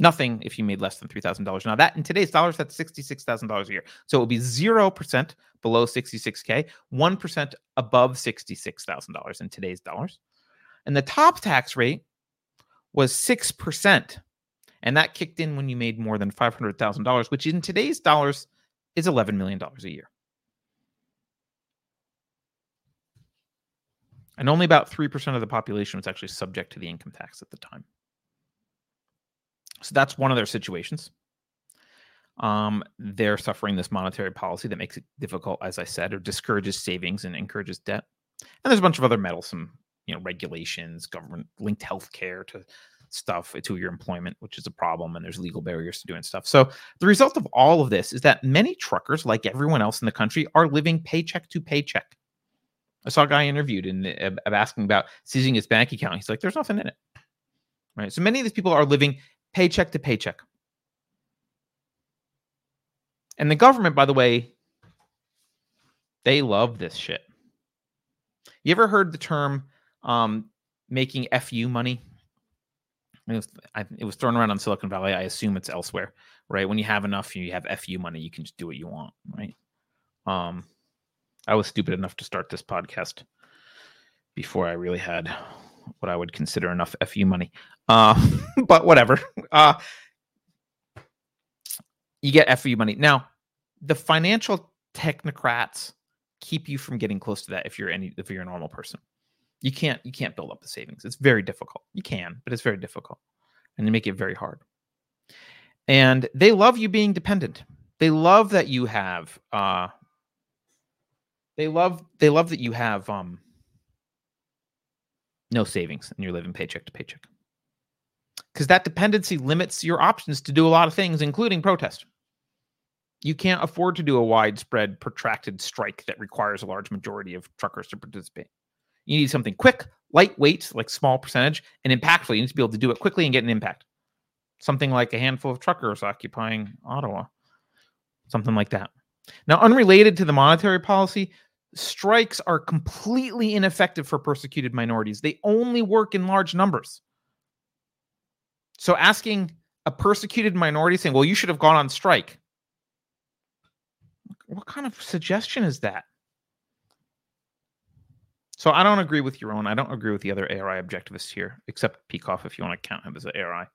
S1: Nothing if you made less than $3,000. Now, that in today's dollars, that's $66,000 a year. So it would be 0% below 66K, 1% above $66,000 in today's dollars. And the top tax rate was 6%. And that kicked in when you made more than $500,000, which in today's dollars is $11 million a year. And only about 3% of the population was actually subject to the income tax at the time. So that's one of their situations. Um, they're suffering this monetary policy that makes it difficult, as I said, or discourages savings and encourages debt. And there's a bunch of other meddlesome, you know, regulations, government linked healthcare to stuff to your employment, which is a problem, and there's legal barriers to doing stuff. So the result of all of this is that many truckers, like everyone else in the country, are living paycheck to paycheck. I saw a guy interviewed and uh, asking about seizing his bank account. He's like, "There's nothing in it." Right. So many of these people are living paycheck to paycheck. And the government, by the way, they love this shit. You ever heard the term um, making FU money? It was, I, it was thrown around on Silicon Valley. I assume it's elsewhere, right? When you have enough, you have FU money, you can just do what you want, right? Um, I was stupid enough to start this podcast before I really had what I would consider enough FU money. Uh, *laughs* but whatever. Uh, you get FU money. Now, the financial technocrats keep you from getting close to that if you're any if you're a normal person. You can't you can't build up the savings. It's very difficult. You can, but it's very difficult. And they make it very hard. And they love you being dependent. They love that you have uh they love they love that you have um no savings and you're living paycheck to paycheck. Because that dependency limits your options to do a lot of things, including protest. You can't afford to do a widespread, protracted strike that requires a large majority of truckers to participate. You need something quick, lightweight, like small percentage, and impactful. You need to be able to do it quickly and get an impact. Something like a handful of truckers occupying Ottawa, something like that. Now, unrelated to the monetary policy, strikes are completely ineffective for persecuted minorities. They only work in large numbers. So asking a persecuted minority saying, well, you should have gone on strike. What kind of suggestion is that? So I don't agree with Yaron. I don't agree with the other ARI objectivists here, except Peikoff, if you want to count him as an ARI.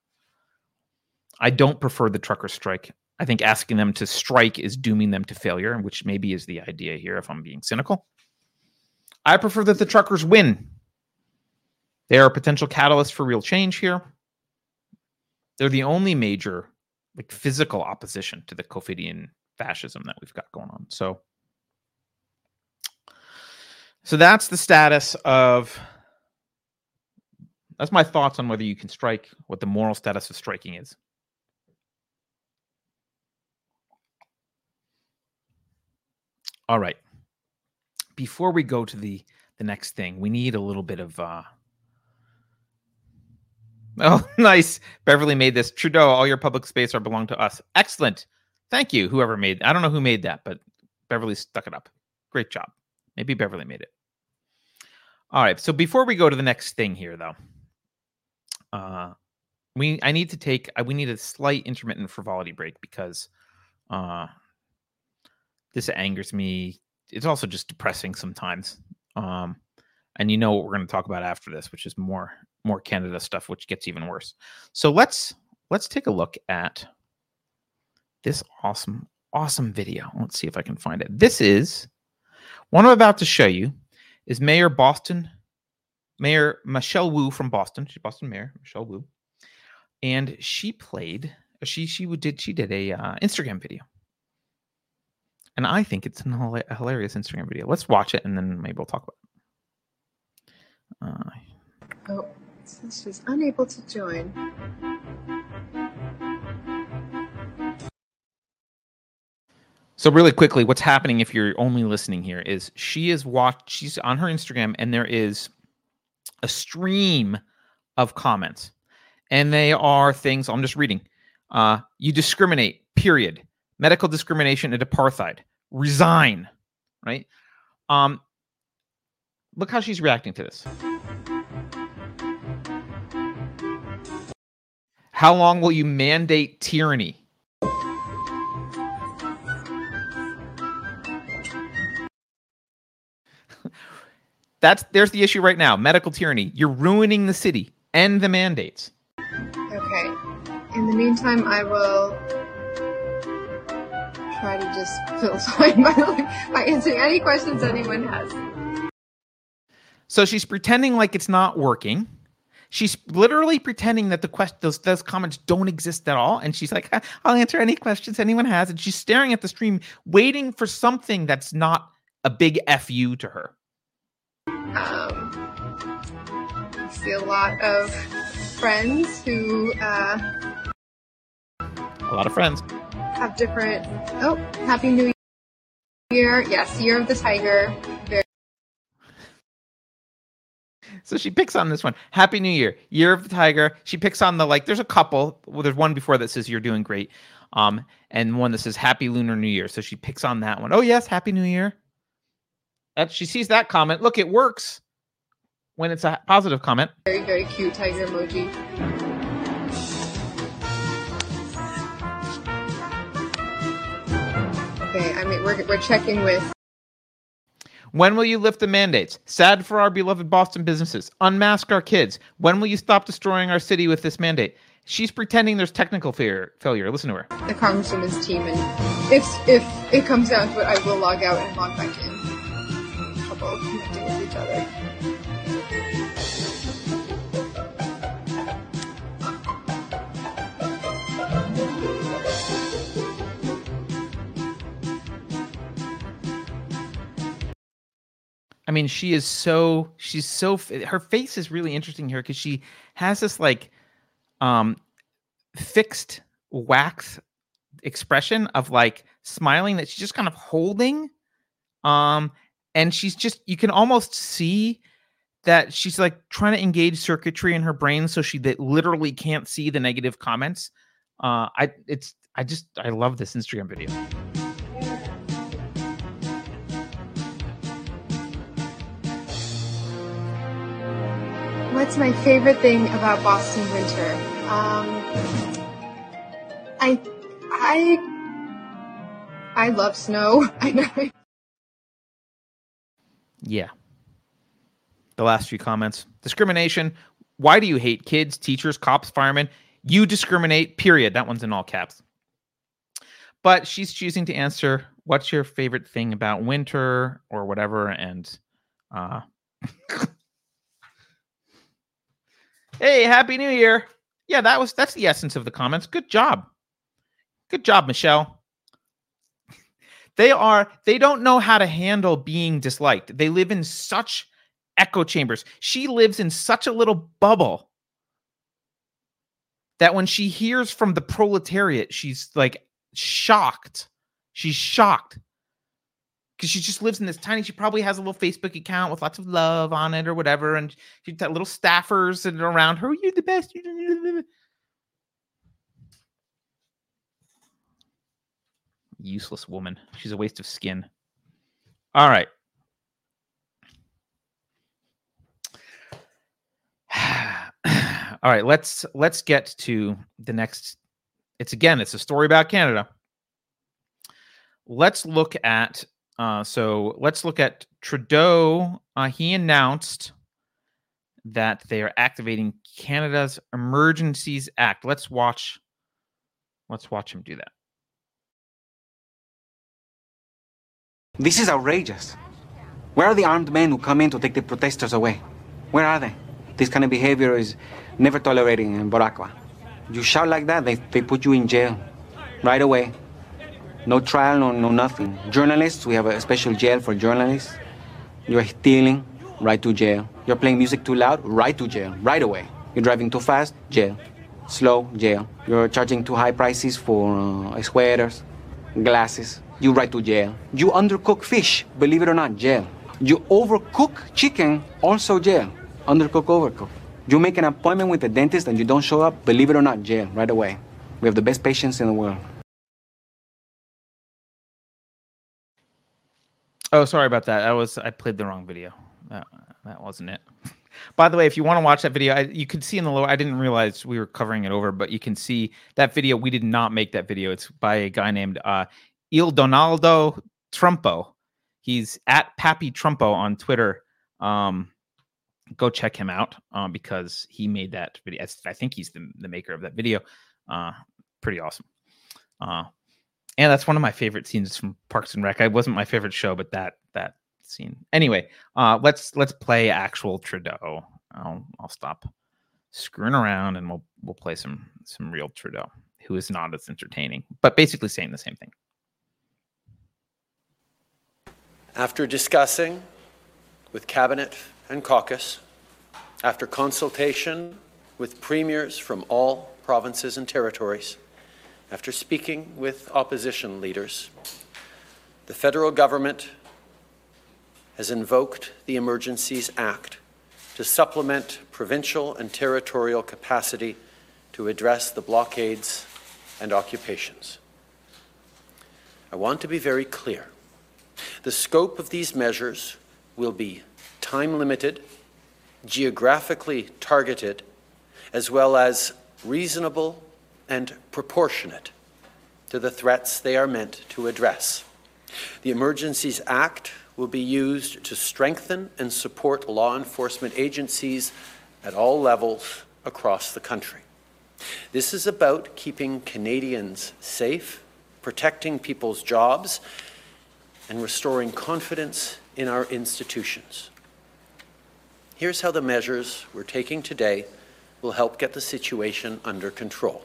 S1: I don't prefer the trucker strike. I think asking them to strike is dooming them to failure, which maybe is the idea here if I'm being cynical. I prefer that the truckers win. They are a potential catalyst for real change here. They're the only major like physical opposition to the COVIDian fascism that we've got going on. So so that's the status of that's my thoughts on whether you can strike, what the moral status of striking is. All right. Before we go to the the next thing, we need a little bit of uh *laughs* Oh, nice. Beverly made this. Trudeau, all your public space are belong to us. Excellent. Thank you, whoever made I don't know who made that, but Beverly stuck it up. Great job. Maybe Beverly made it. All right. So before we go to the next thing here, though, uh, we I need to take we need a slight intermittent frivolity break because uh, this angers me. It's also just depressing sometimes. Um, and you know what we're going to talk about after this, which is more more Canada stuff, which gets even worse. So let's let's take a look at this awesome awesome video. Let's see if I can find it. This is what I'm about to show you is Mayor Boston Mayor Michelle Wu from Boston. She's Boston Mayor Michelle Wu, and she played. She she did she did a uh, Instagram video, and I think it's an, a hilarious Instagram video. Let's watch it, and then maybe we'll talk about it.
S2: Uh, oh, she's unable to join.
S1: So really quickly, what's happening if you're only listening here is she is watch she's on her Instagram and there is a stream of comments. And they are things I'm just reading. Uh, you discriminate, period. Medical discrimination and apartheid. Resign. Right? Um, look how she's reacting to this. How long will you mandate tyranny? *laughs* That's there's the issue right now. Medical tyranny. You're ruining the city. End the mandates.
S2: Okay. In the meantime, I will try to just *laughs* fill time by, by answering any questions anyone has.
S1: So she's pretending like it's not working. She's literally pretending that the quest those, those comments don't exist at all, and she's like, "I'll answer any questions anyone has." And she's staring at the stream, waiting for something that's not a big fu to her.
S2: Um, I see a lot of friends who uh,
S1: a lot of friends
S2: have different. Oh, Happy New Year! Yes, Year of the Tiger. Very
S1: so she picks on this one. Happy New Year, Year of the Tiger. She picks on the like. There's a couple. Well, there's one before that says you're doing great, um, and one that says Happy Lunar New Year. So she picks on that one. Oh yes, Happy New Year. That she sees that comment. Look, it works when it's a positive comment.
S2: Very, very cute tiger emoji. Okay, I mean, we're, we're checking with.
S1: When will you lift the mandates? Sad for our beloved Boston businesses. Unmask our kids. When will you stop destroying our city with this mandate? She's pretending there's technical failure. Failure. Listen to her.
S2: The congresswoman's team, and if if it comes down to it, I will log out and log back in trouble connecting with each other.
S1: I mean, she is so she's so her face is really interesting here because she has this like um fixed wax expression of like smiling that she's just kind of holding um and she's just you can almost see that she's like trying to engage circuitry in her brain so she that literally can't see the negative comments. Uh i it's i just i love this instagram video
S2: what's my favorite thing about boston winter um i i i love snow *laughs* i know
S1: yeah. The last few comments. Discrimination. Why do you hate kids, teachers, cops, firemen? You discriminate, period. That one's in all caps. But she's choosing to answer what's your favorite thing about winter or whatever. And uh *laughs* Hey, happy new year. Yeah, that was that's the essence of the comments. Good job. Good job, Michelle. They are they don't know how to handle being disliked. They live in such echo chambers. She lives in such a little bubble that when she hears from the proletariat, she's like shocked. She's shocked because she just lives in this tiny. She probably has a little Facebook account with lots of love on it or whatever, and she's got little staffers and around her. You're the best. Useless woman. She's a waste of skin. All right. *sighs* All right, let's let's get to the next. It's again, it's a story about Canada. Let's look at uh, so let's look at Trudeau. Uh, he announced that they are activating Canada's Emergencies Act. Let's watch. Let's watch him do that.
S3: This is outrageous. Where are the armed men who come in to take the protesters away? Where are they? This kind of behavior is never tolerated in Boraqua. You shout like that, they, they put you in jail right away. No trial, no, no nothing. Journalists, we have a special jail for journalists. You're stealing, right to jail. You're playing music too loud, right to jail, right away. You're driving too fast, jail. Slow, jail. You're charging too high prices for uh, sweaters, glasses, you right to jail. You undercook fish, believe it or not, jail. You overcook chicken, also jail. Undercook, overcook. You make an appointment with the dentist and you don't show up, believe it or not, jail right away. We have the best patients in the world.
S1: Oh, sorry about that. I was I played the wrong video. That, that wasn't it. *laughs* By the way, if you want to watch that video, I, you can see in the lower. I didn't realize we were covering it over, but you can see that video. We did not make that video. It's by a guy named uh, Il Donaldo Trumpo. He's at Papi Trumpo on Twitter. Um, go check him out um, because he made that video. I think he's the, the maker of that video. Uh, pretty awesome. Uh, and that's one of my favorite scenes from Parks and Rec. It wasn't my favorite show, but that that scene. Anyway, uh, let's let's play actual Trudeau. I'll I'll stop screwing around and we'll we'll play some some real Trudeau, who is not as entertaining, but basically saying the same thing.
S4: After discussing with cabinet and caucus, after consultation with premiers from all provinces and territories, after speaking with opposition leaders, the federal government has invoked the Emergencies Act to supplement provincial and territorial capacity to address the blockades and occupations. I want to be very clear. The scope of these measures will be time limited, geographically targeted, as well as reasonable and proportionate to the threats they are meant to address. The Emergencies Act will be used to strengthen and support law enforcement agencies at all levels across the country. This is about keeping Canadians safe, protecting people's jobs, and restoring confidence in our institutions. Here's how the measures we're taking today will help get the situation under control.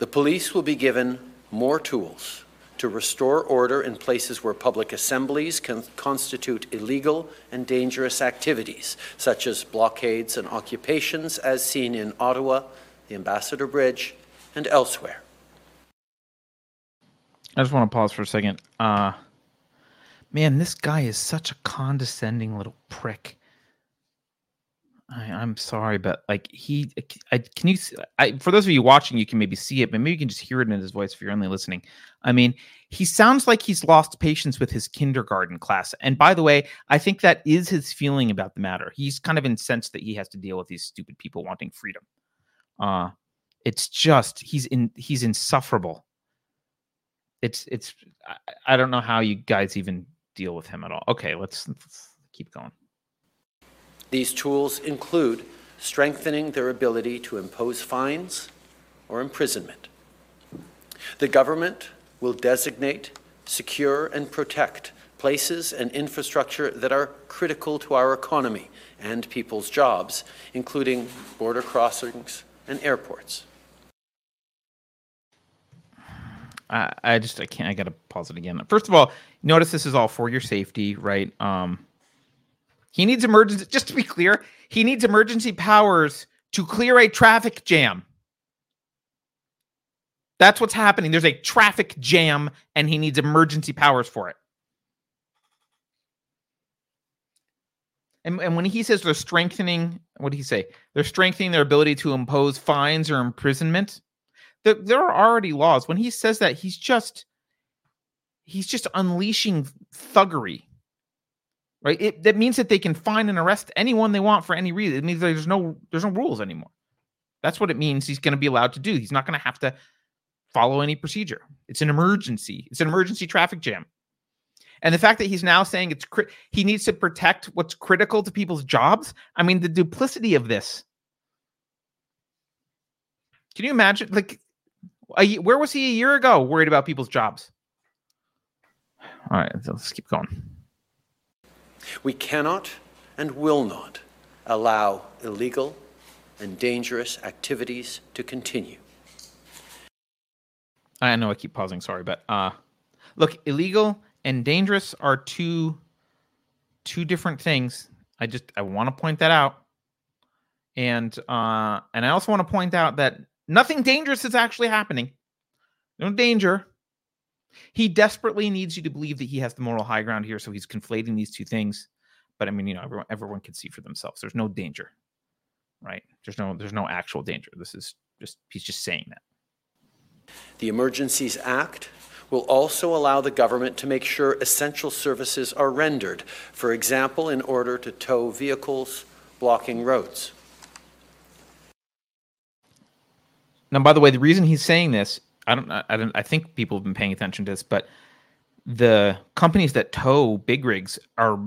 S4: The police will be given more tools to restore order in places where public assemblies can constitute illegal and dangerous activities, such as blockades and occupations, as seen in Ottawa, the Ambassador Bridge, and elsewhere.
S1: I just want to pause for a second. Uh, man, this guy is such a condescending little prick. I, am sorry, but like he, I, can you? I, for those of you watching, you can maybe see it, but maybe you can just hear it in his voice if you're only listening. I mean, he sounds like he's lost patience with his kindergarten class. And by the way, I think that is his feeling about the matter. He's kind of incensed that he has to deal with these stupid people wanting freedom. Uh it's just he's in he's insufferable. It's it's I, I don't know how you guys even deal with him at all. Okay, let's, let's keep going.
S4: These tools include strengthening their ability to impose fines or imprisonment. The government will designate, secure, and protect places and infrastructure that are critical to our economy and people's jobs, including border crossings and airports.
S1: I, I just I can't I gotta pause it again. First of all, notice this is all for your safety, right? Um he needs emergency just to be clear, he needs emergency powers to clear a traffic jam. That's what's happening. There's a traffic jam and he needs emergency powers for it. And, and when he says they're strengthening, what did he say? They're strengthening their ability to impose fines or imprisonment there, there are already laws. When he says that, he's just he's just unleashing thuggery. Right? It, that means that they can find and arrest anyone they want for any reason. It means there's no there's no rules anymore. That's what it means he's going to be allowed to do. He's not going to have to follow any procedure. It's an emergency. It's an emergency traffic jam. And the fact that he's now saying it's cri- he needs to protect what's critical to people's jobs. I mean, the duplicity of this. Can you imagine? Like, a, where was he a year ago worried about people's jobs? All right, let's keep going.
S4: We cannot and will not allow illegal and dangerous activities to continue.
S1: I know I keep pausing, sorry, but uh look, illegal and dangerous are two two different things. I just I want to point that out. And uh and I also want to point out that Nothing dangerous is actually happening. No danger. He desperately needs you to believe that he has the moral high ground here, so he's conflating these two things. But I mean, you know, everyone everyone can see for themselves. There's no danger, right? There's no there's no actual danger. This is just he's just saying that.
S4: The Emergencies Act will also allow the government to make sure essential services are rendered, for example, in order to tow vehicles blocking roads.
S1: Now, by the way, the reason he's saying this, I don't, I don't, I think people have been paying attention to this, but the companies that tow big rigs are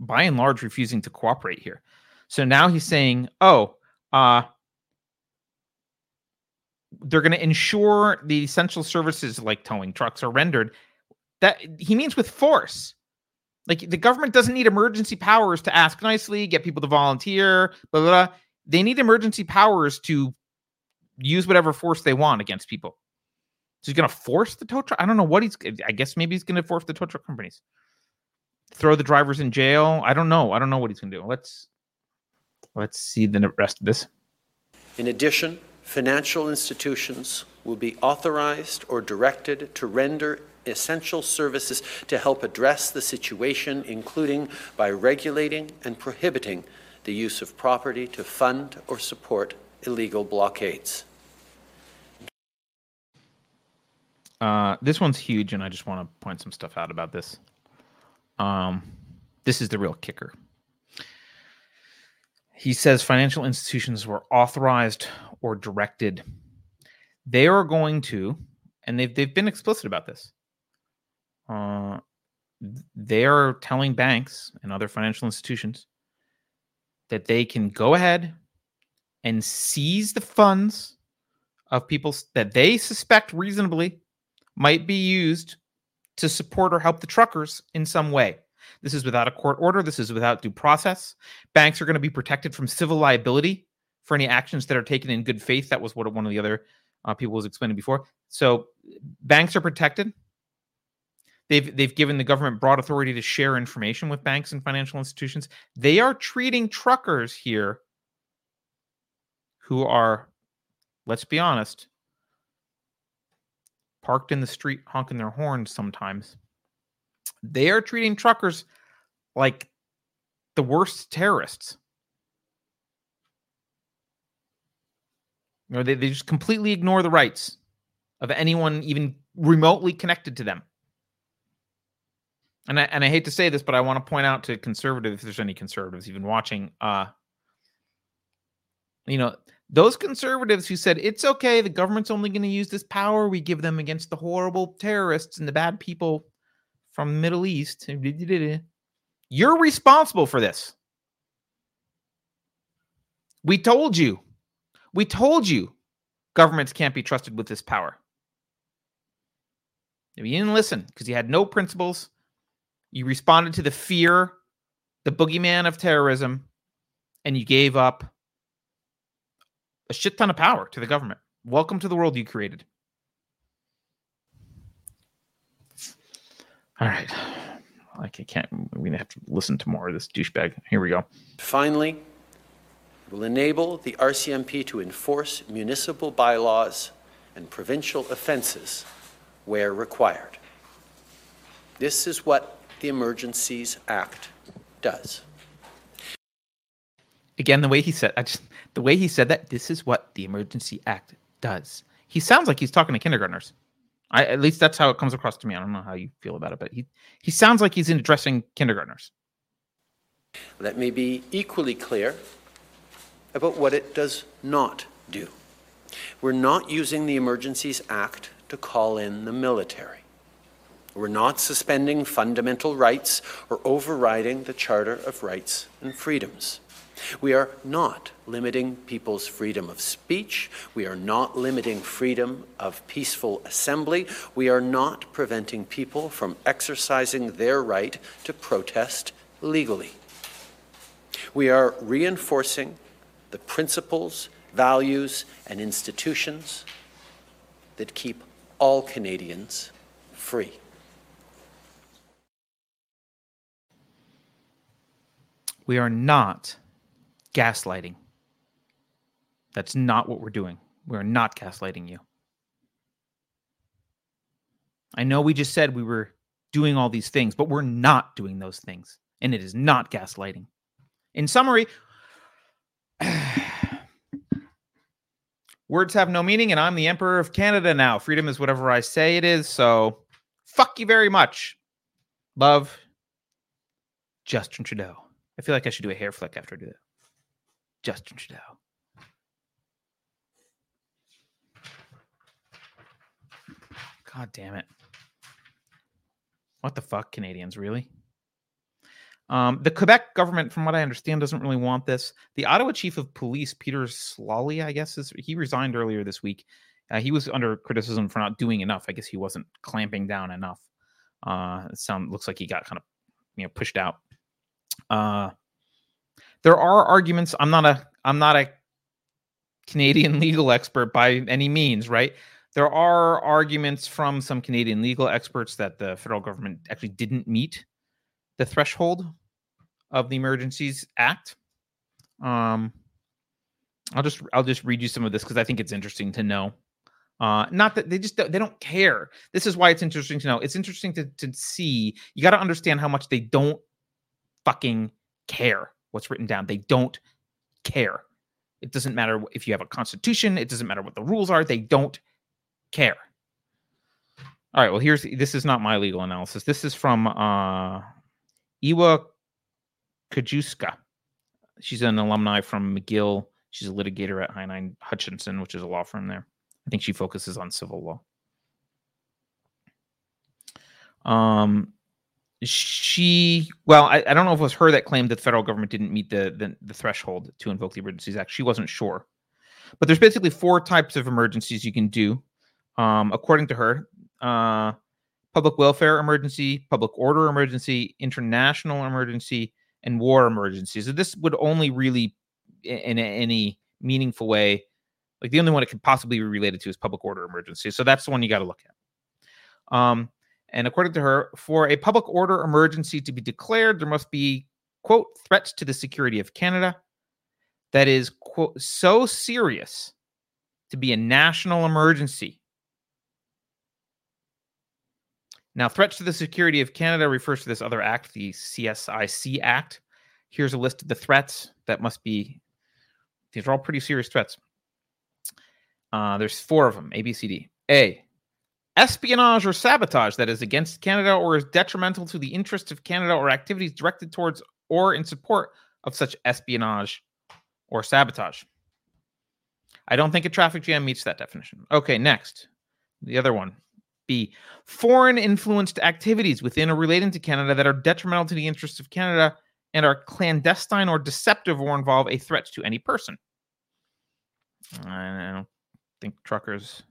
S1: by and large refusing to cooperate here. So now he's saying, oh, uh, they're going to ensure the essential services like towing trucks are rendered. That he means with force. Like the government doesn't need emergency powers to ask nicely, get people to volunteer, blah, blah, blah. They need emergency powers to use whatever force they want against people. So he's going to force the tow truck. I don't know what he's. I guess maybe he's going to force the tow truck companies. Throw the drivers in jail. I don't know. I don't know what he's going to do. Let's let's see the rest of this.
S4: In addition, financial institutions will be authorized or directed to render essential services to help address the situation, including by regulating and prohibiting the use of property to fund or support illegal blockades.
S1: Uh, this one's huge, and I just want to point some stuff out about this. Um, this is the real kicker. He says financial institutions were authorized or directed. They are going to, and they've they've been explicit about this. Uh, they are telling banks and other financial institutions that they can go ahead and seize the funds of people that they suspect reasonably might be used to support or help the truckers in some way. This is without a court order. This is without due process. Banks are going to be protected from civil liability for any actions that are taken in good faith. That was what one of the other uh, people was explaining before. So banks are protected. They've they've given the government broad authority to share information with banks and financial institutions. They are treating truckers here who are, let's be honest, parked in the street honking their horns sometimes. They are treating truckers like the worst terrorists. You know, they, they just completely ignore the rights of anyone even remotely connected to them. And I, and I hate to say this, but I want to point out to conservatives, if there's any conservatives even watching, uh, you know, those conservatives who said it's okay, the government's only going to use this power we give them against the horrible terrorists and the bad people from the Middle East. You're responsible for this. We told you. We told you governments can't be trusted with this power. If you didn't listen because you had no principles, you responded to the fear, the boogeyman of terrorism, and you gave up a shit ton of power to the government. Welcome to the world you created. All right. I can't. We're gonna have to listen to more of this douchebag. Here we go.
S4: Finally, will enable the RCMP to enforce municipal bylaws and provincial offenses where required. This is what the Emergencies Act does.
S1: Again, the way he said, I just the way he said that. This is what the Emergency Act does. He sounds like he's talking to kindergartners. I, at least that's how it comes across to me. I don't know how you feel about it, but he he sounds like he's addressing kindergartners.
S4: Let me be equally clear about what it does not do. We're not using the Emergencies Act to call in the military. We're not suspending fundamental rights or overriding the Charter of Rights and Freedoms. We are not limiting people's freedom of speech. We are not limiting freedom of peaceful assembly. We are not preventing people from exercising their right to protest legally. We are reinforcing the principles, values, and institutions that keep all Canadians free.
S1: We are not gaslighting. That's not what we're doing. We're not gaslighting you. I know we just said we were doing all these things, but we're not doing those things. And it is not gaslighting. In summary, *sighs* words have no meaning, and I'm the Emperor of Canada now. Freedom is whatever I say it is. So fuck you very much. Love, Justin Trudeau. I feel like I should do a hair flick after I do that. Justin Trudeau. God damn it. What the fuck, Canadians, really? Um, the Quebec government, from what I understand, doesn't really want this. The Ottawa chief of police, Peter Sloly, I guess, is he resigned earlier this week. Uh, he was under criticism for not doing enough. I guess he wasn't clamping down enough. Uh, it sound looks like he got kind of you know pushed out. Uh, there are arguments. I'm not a I'm not a Canadian *laughs* legal expert by any means, right? There are arguments from some Canadian legal experts that the federal government actually didn't meet the threshold of the Emergencies Act. Um, I'll just I'll just read you some of this because I think it's interesting to know. Uh, not that they just they don't care. This is why it's interesting to know. It's interesting to to see. You got to understand how much they don't fucking care what's written down. They don't care. It doesn't matter if you have a constitution. It doesn't matter what the rules are. They don't care. All right. Well, here's this is not my legal analysis. This is from uh, Ewa Krajewska. She's an alumni from McGill. She's a litigator at Henein Hutchison, which is a law firm there. I think she focuses on civil law. Um, she well I, I, don't know if it was her that claimed that the federal government didn't meet the, the, the threshold to invoke the emergencies act. She wasn't sure. But there's basically four types of emergencies you can do um, according to her. Uh, public welfare emergency public order emergency international emergency and war emergency. So this would only really in, in any meaningful way like the only one it could possibly be related to is public order emergency. So that's the one you got to look at. Um, and according to her, for a public order emergency to be declared, there must be, quote, threats to the security of Canada that is, quote, so serious to be a national emergency. Now, threats to the security of Canada refers to this other act, the CSIS Act. Here's a list of the threats that must be, these are all pretty serious threats. Uh, there's four of them A, B, C, D. A, espionage or sabotage that is against Canada or is detrimental to the interests of Canada or activities directed towards or in support of such espionage or sabotage. I don't think a traffic jam meets that definition. Okay, next. The other one. B. Foreign influenced activities within or relating to Canada that are detrimental to the interests of Canada and are clandestine or deceptive or involve a threat to any person. I don't think truckers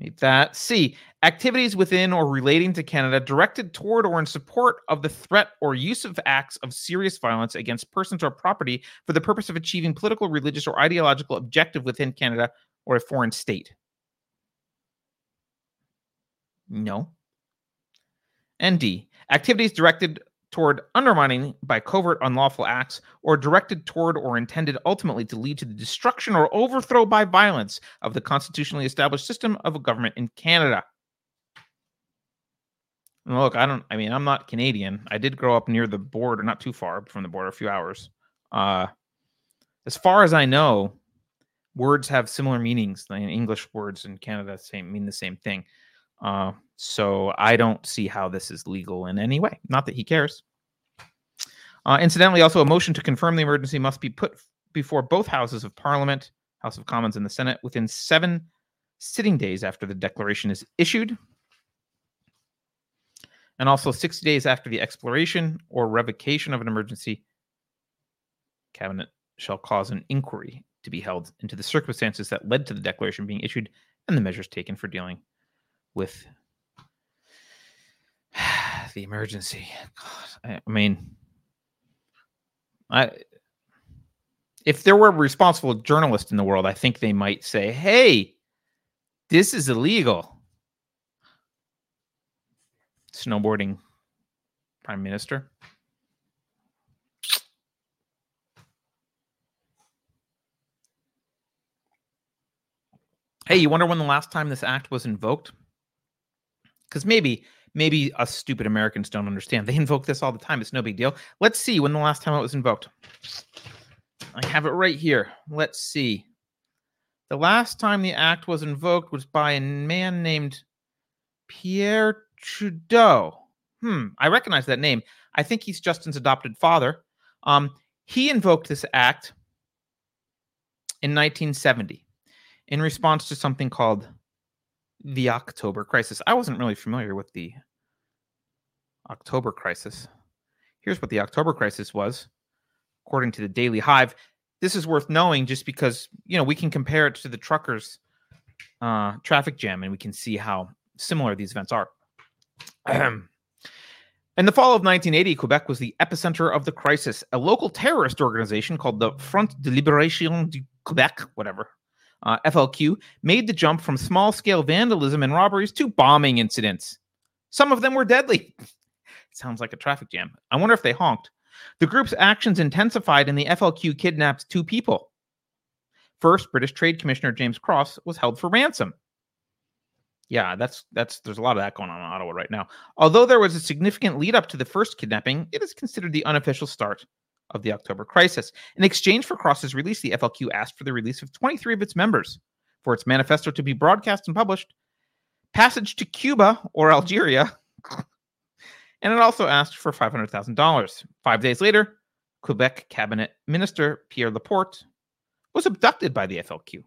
S1: need that. C. Activities within or relating to Canada directed toward or in support of the threat or use of acts of serious violence against persons or property for the purpose of achieving political, religious, or ideological objective within Canada or a foreign state. No. And D. Activities directed toward undermining by covert unlawful acts or directed toward or intended ultimately to lead to the destruction or overthrow by violence of the constitutionally established system of a government in Canada. Look, I don't, I mean, I'm not Canadian. I did grow up near the border, not too far from the border, a few hours. Uh, as far as I know, words have similar meanings. English words in Canada same mean the same thing. Uh, so I don't see how this is legal in any way. Not that he cares. Uh, incidentally, also a motion to confirm the emergency must be put before both houses of Parliament, House of Commons, and the Senate within seven sitting days after the declaration is issued, and also 60 days after the exploration or revocation of an emergency. Cabinet shall cause an inquiry to be held into the circumstances that led to the declaration being issued and the measures taken for dealing with *sighs* the emergency. God, I mean, I if there were responsible journalist in the world, I think they might say, "Hey, this is illegal." Snowboarding prime minister. Hey, you wonder when the last time this act was invoked? Because maybe, maybe us stupid Americans don't understand. They invoke this all the time. It's no big deal. Let's see when the last time it was invoked. I have it right here. Let's see. The last time the act was invoked was by a man named Pierre Trudeau. Hmm, I recognize that name. I think he's Justin's adopted father. Um, he invoked this act in 1970 in response to something called the October Crisis. I wasn't really familiar with the October Crisis. Here's what the October Crisis was, according to the Daily Hive. This is worth knowing just because, you know, we can compare it to the truckers' uh, traffic jam and we can see how similar these events are. *clears throat* In the fall of 1980, Quebec was the epicenter of the crisis. A local terrorist organization called the Front de Libération du Québec, whatever, uh, FLQ, made the jump from small scale vandalism and robberies to bombing incidents. Some of them were deadly. *laughs* Sounds like a traffic jam. I wonder if they honked. The group's actions intensified and the FLQ kidnapped two people. First, British Trade Commissioner James Cross was held for ransom. Yeah, that's that's there's a lot of that going on in Ottawa right now. Although there was a significant lead up to the first kidnapping, it is considered the unofficial start of the October crisis. In exchange for Cross's release, the FLQ asked for the release of 23 of its members for its manifesto to be broadcast and published, passage to Cuba or Algeria, *laughs* and it also asked for $500,000. Five days later, Quebec cabinet minister Pierre Laporte was abducted by the FLQ.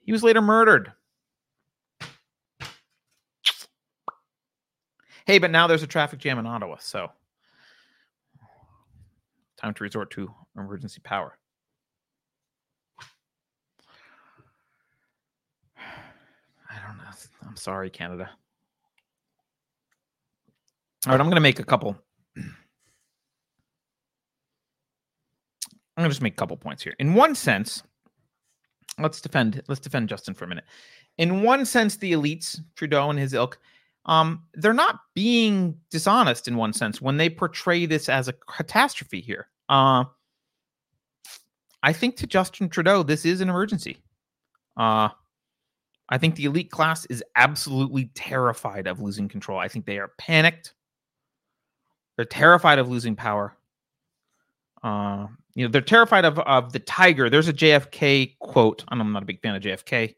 S1: He was later murdered. Hey, but now there's a traffic jam in Ottawa, so time to resort to emergency power. *sighs* I don't know. I'm sorry, Canada. All right, I'm going to make a couple. I'm going to just make a couple points here. In one sense, let's defend let's defend Justin for a minute. In one sense, the elites, Trudeau and his ilk, um, they're not being dishonest in one sense when they portray this as a catastrophe here. Uh, I think to Justin Trudeau, this is an emergency. Uh, I think the elite class is absolutely terrified of losing control. I think they are panicked. They're terrified of losing power. Uh, you know, they're terrified of of the tiger. There's a JFK quote. I'm not a big fan of JFK,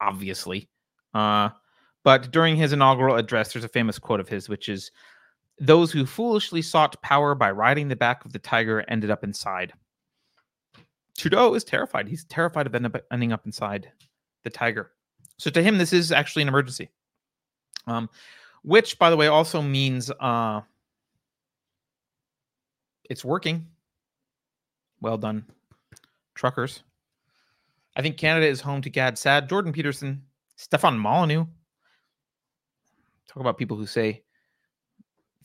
S1: obviously. Uh, but during his inaugural address, there's a famous quote of his, which is those who foolishly sought power by riding the back of the tiger ended up inside. Trudeau is terrified. He's terrified of ending up inside the tiger. So to him, this is actually an emergency. Um, which, by the way, also means uh, it's working. Well done, truckers. I think Canada is home to Gad Saad, Jordan Peterson, Stefan Molyneux. Talk about people who say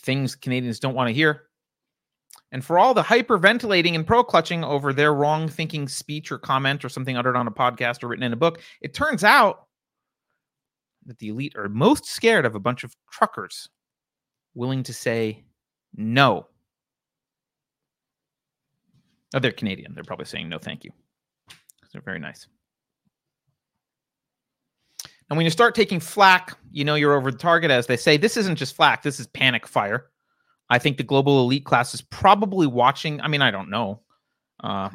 S1: things Canadians don't want to hear. And for all the hyperventilating and pro clutching over their wrong thinking speech or comment or something uttered on a podcast or written in a book, it turns out that the elite are most scared of a bunch of truckers willing to say no. Oh, they're Canadian. They're probably saying no, thank you. They're very nice. And when you start taking flack, you know you're over the target, as they say. This isn't just flack, this is panic fire. I think the global elite class is probably watching. I mean, I don't know. Uh,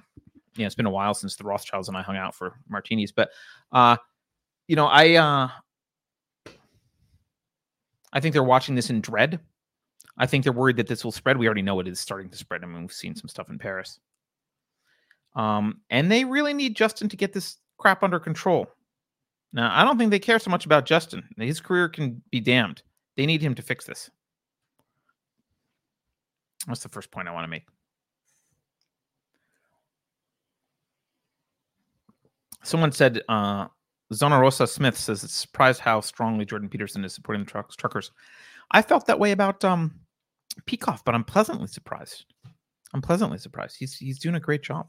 S1: you know, it's been a while since the Rothschilds and I hung out for martinis, but uh, you know, I uh, I think they're watching this in dread. I think they're worried that this will spread. We already know it is starting to spread. I mean, we've seen some stuff in Paris. Um, and they really need Justin to get this crap under control. Now, I don't think they care so much about Justin. His career can be damned. They need him to fix this. That's the first point I want to make. Someone said, uh, Zona Rosa Smith says it's surprised how strongly Jordan Peterson is supporting the trucks, truckers. I felt that way about um, Peikoff, but I'm pleasantly surprised. I'm pleasantly surprised. He's he's doing a great job.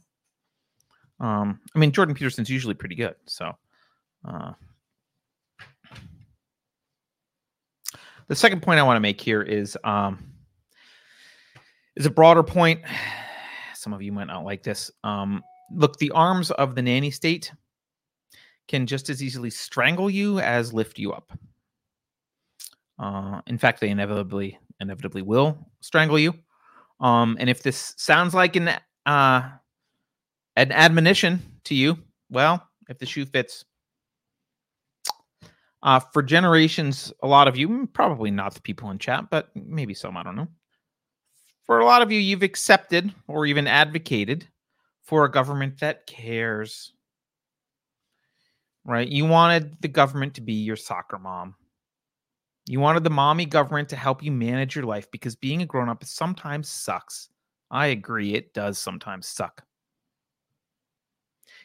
S1: Um, I mean, Jordan Peterson's usually pretty good. So, uh, the second point I want to make here is um, is a broader point. *sighs* Some of you might not like this. Um, look, the arms of the nanny state can just as easily strangle you as lift you up. Uh, in fact, they inevitably inevitably will strangle you. Um, and if this sounds like an uh, an admonition to you, well, if the shoe fits, uh, for generations, a lot of you, probably not the people in chat, but maybe some, I don't know. For a lot of you, you've accepted or even advocated for a government that cares. Right? You wanted the government to be your soccer mom. You wanted the mommy government to help you manage your life because being a grown up sometimes sucks. I agree, it does sometimes suck.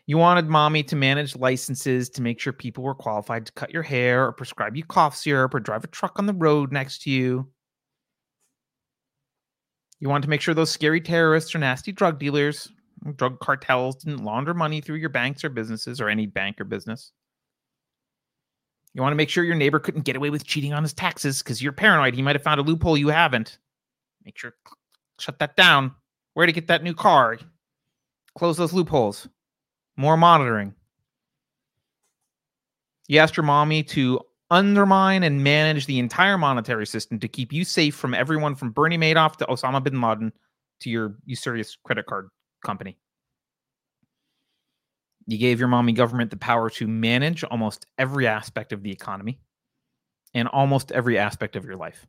S1: You wanted mommy to manage licenses to make sure people were qualified to cut your hair or prescribe you cough syrup or drive a truck on the road next to you. You wanted to make sure those scary terrorists or nasty drug dealers, drug cartels didn't launder money through your banks or businesses or any bank or business. You want to make sure your neighbor couldn't get away with cheating on his taxes because you're paranoid. He might have found a loophole you haven't. Make sure shut that down. Where to get that new car? Close those loopholes. More monitoring. You asked your mommy to undermine and manage the entire monetary system to keep you safe from everyone from Bernie Madoff to Osama bin Laden to your usurious credit card company. You gave your mommy government the power to manage almost every aspect of the economy and almost every aspect of your life.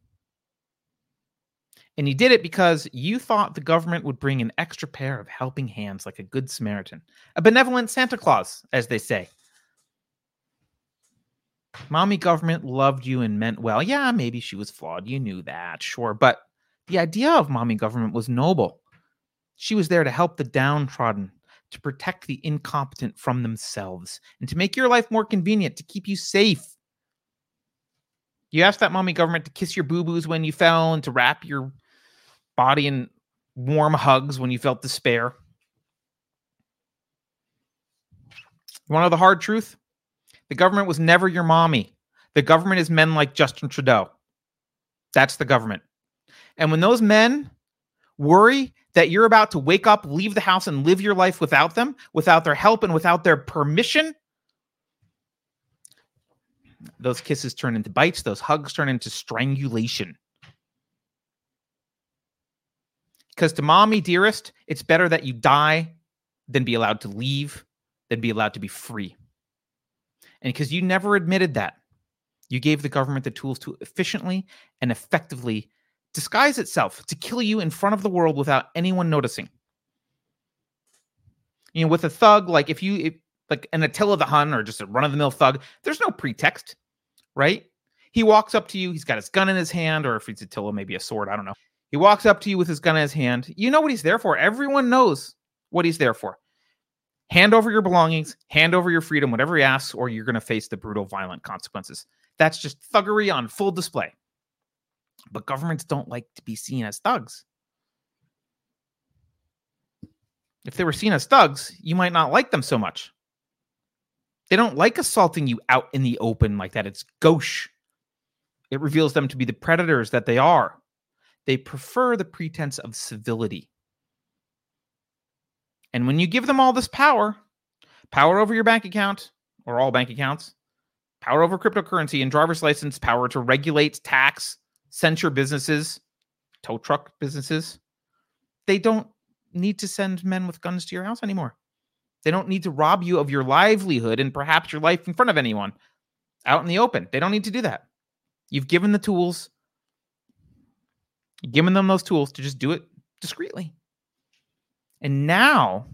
S1: And you did it because you thought the government would bring an extra pair of helping hands like a good Samaritan, a benevolent Santa Claus, as they say. Mommy government loved you and meant well. Yeah, maybe she was flawed. You knew that, sure. But the idea of mommy government was noble. She was there to help the downtrodden, to protect the incompetent from themselves, and to make your life more convenient, to keep you safe. You asked that mommy government to kiss your boo boos when you fell and to wrap your body in warm hugs when you felt despair. You want to know the hard truth? The government was never your mommy. The government is men like Justin Trudeau. That's the government. And when those men worry that you're about to wake up, leave the house, and live your life without them, without their help, and without their permission, those kisses turn into bites, those hugs turn into strangulation. Because to mommy dearest, it's better that you die than be allowed to leave, than be allowed to be free. And because you never admitted that, you gave the government the tools to efficiently and effectively disguise itself to kill you in front of the world without anyone noticing. You know, with a thug, like if you, if, like an Attila the Hun or just a run of the mill thug, there's no pretext, right? He walks up to you, he's got his gun in his hand, or if it's Attila, maybe a sword, I don't know. He walks up to you with his gun in his hand. You know what he's there for. Everyone knows what he's there for. Hand over your belongings, hand over your freedom, whatever he asks, or you're going to face the brutal, violent consequences. That's just thuggery on full display. But governments don't like to be seen as thugs. If they were seen as thugs, you might not like them so much. They don't like assaulting you out in the open like that. It's gauche. It reveals them to be the predators that they are. They prefer the pretense of civility. And when you give them all this power, power over your bank account or all bank accounts, power over cryptocurrency and driver's license, power to regulate, tax, censure businesses, tow truck businesses, they don't need to send men with guns to your house anymore. They don't need to rob you of your livelihood and perhaps your life in front of anyone out in the open. They don't need to do that. You've given the tools, you've them those tools to just do it discreetly. And now,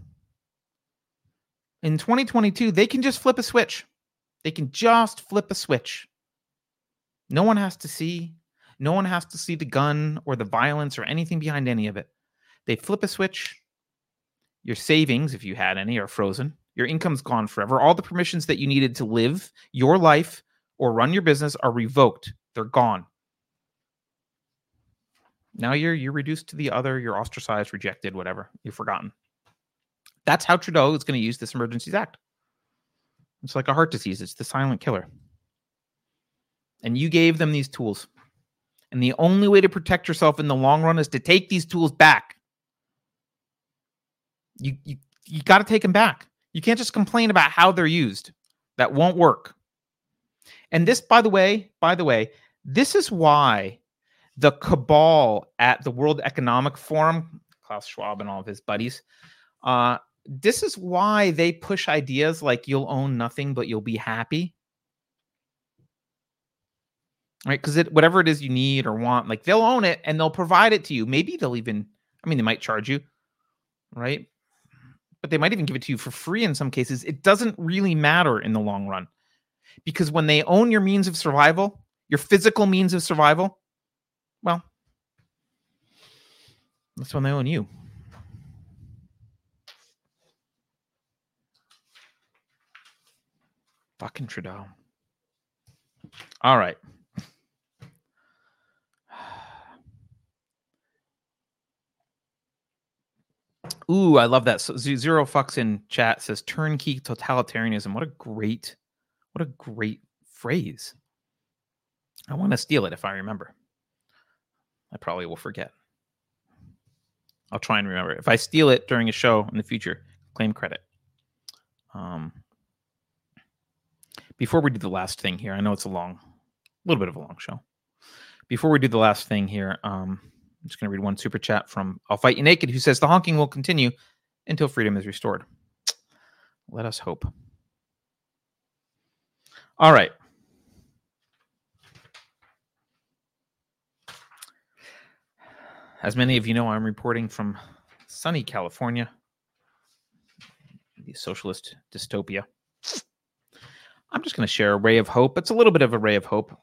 S1: in 2022, they can just flip a switch. They can just flip a switch. No one has to see. No one has to see the gun or the violence or anything behind any of it. They flip a switch. Your savings, if you had any, are frozen. Your income's gone forever. All the permissions that you needed to live your life or run your business are revoked. They're gone. Now you're you're reduced to the other, you're ostracized, rejected, whatever. You're forgotten. That's how Trudeau is going to use this Emergencies Act. It's like a heart disease, it's the silent killer. And you gave them these tools. And the only way to protect yourself in the long run is to take these tools back. You you you got to take them back. You can't just complain about how they're used. That won't work. And this by the way, by the way, this is why the cabal at the World Economic Forum, Klaus Schwab and all of his buddies, uh, this is why they push ideas like you'll own nothing but you'll be happy. Right? Because it whatever it is you need or want, like they'll own it and they'll provide it to you. Maybe they'll even, I mean, they might charge you, right? But they might even give it to you for free in some cases. It doesn't really matter in the long run. Because when they own your means of survival, your physical means of survival, well, that's when they own you. Fucking Trudeau. All right. *sighs* Ooh, I love that. So zero fucks in chat says turnkey totalitarianism. What a great, what a great phrase. I want to steal it if I remember. I probably will forget. I'll try and remember. If I steal it during a show in the future, claim credit. Um, before we do the last thing here, I know it's a long, a little bit of a long show. Before we do the last thing here, um, I'm just going to read one super chat from I'll Fight You Naked, who says the honking will continue until freedom is restored. Let us hope. All right. As many of you know, I'm reporting from sunny California, the socialist dystopia. I'm just going to share a ray of hope. It's a little bit of a ray of hope.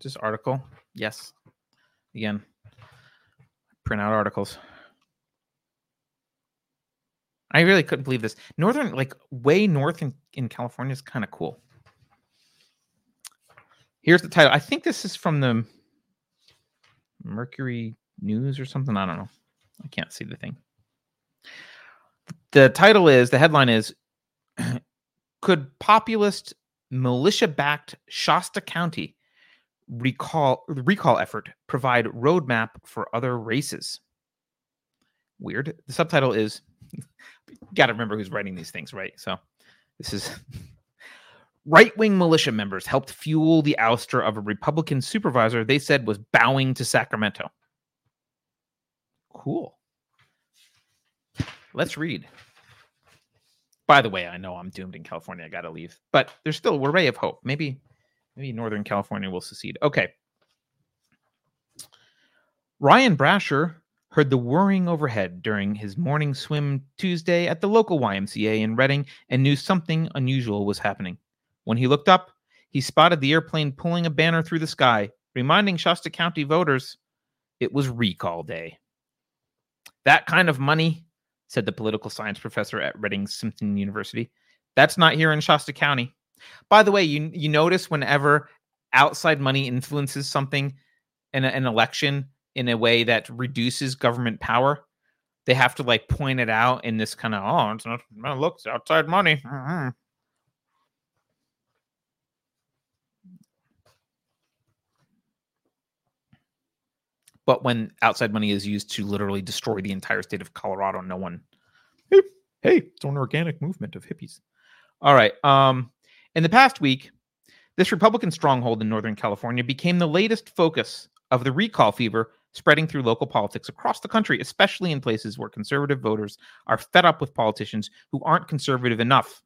S1: This article, yes. Again, print out articles. I really couldn't believe this. Northern, like way north in, in California, is kind of cool. Here's the title. I think this is from the Mercury News or something. I don't know. I can't see the thing. The title is the headline is *clears throat* Could populist militia backed Shasta County recall recall effort provide roadmap for other races? Weird. The subtitle is *laughs* got to remember who's writing these things, right? So this is *laughs* Right wing militia members helped fuel the ouster of a Republican supervisor they said was bowing to Sacramento. Cool. Let's read. By the way, I know I'm doomed in California. I got to leave, but there's still a ray of hope. Maybe, maybe Northern California will secede. Okay. Ryan Brasher heard the whirring overhead during his morning swim Tuesday at the local YMCA in Redding and knew something unusual was happening. When he looked up, he spotted the airplane pulling a banner through the sky, reminding Shasta County voters it was recall day. That kind of money, said the political science professor at Redding Simpson University. That's not here in Shasta County. By the way, you you notice whenever outside money influences something in a, an election in a way that reduces government power, they have to like point it out in this kind of oh, it's not look, it's outside money. Mm-hmm. But when outside money is used to literally destroy the entire state of Colorado, no one, hey, hey, it's an organic movement of hippies. All right. Um, in the past week, this Republican stronghold in Northern California became the latest focus of the recall fever spreading through local politics across the country, especially in places where conservative voters are fed up with politicians who aren't conservative enough.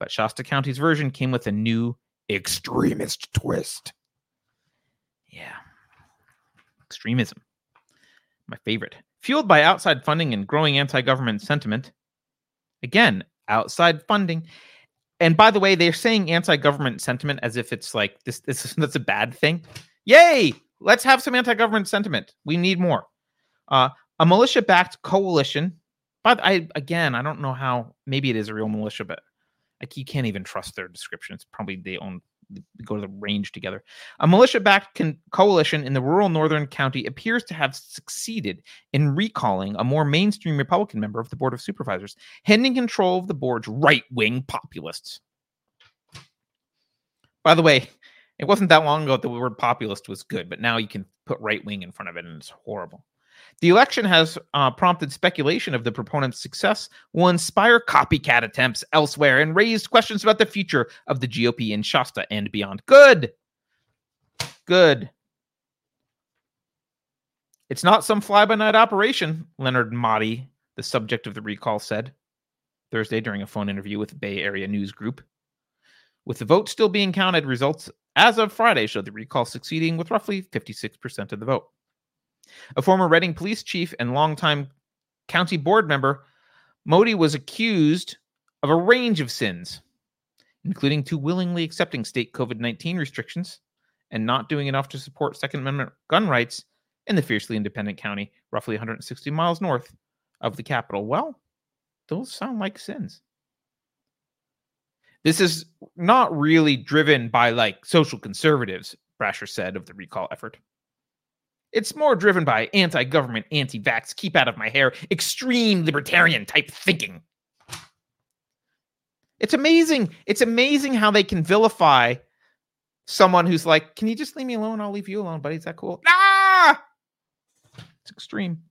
S1: But Shasta County's version came with a new extremist twist. Yeah. Extremism. My favorite. Fueled by outside funding and growing anti government sentiment. Again, outside funding. And by the way, they're saying anti-government sentiment as if it's like this. This *laughs* that's a bad thing. Yay! Let's have some anti-government sentiment. We need more. Uh, a militia-backed coalition. But I again, I don't know how. Maybe it is a real militia, but like you can't even trust their description. It's probably they own go to the range together. A militia backed coalition in the rural northern county appears to have succeeded in recalling a more mainstream Republican member of the Board of Supervisors, handing control of the board's right wing populists. By the way, it wasn't that long ago that the word populist was good, but now you can put right wing in front of it and it's horrible. The election has uh, prompted speculation of the proponent's success, will inspire copycat attempts elsewhere, and raised questions about the future of the GOP in Shasta and beyond. Good. Good. It's not some fly by night operation, Leonard Moty, the subject of the recall, said Thursday during a phone interview with Bay Area News Group. With the vote still being counted, results as of Friday showed the recall succeeding with roughly 56% of the vote. A former Redding police chief and longtime county board member, Moty was accused of a range of sins, including too willingly accepting state COVID 19 restrictions and not doing enough to support Second Amendment gun rights in the fiercely independent county, roughly 160 miles north of the capital. Well, those sound like sins. This is not really driven by like social conservatives, Brasher said of the recall effort. It's more driven by anti government, anti vax, keep out of my hair, extreme libertarian type thinking. It's amazing. It's amazing how they can vilify someone who's like, Can you just leave me alone? I'll leave you alone, buddy. Is that cool? Ah! It's extreme.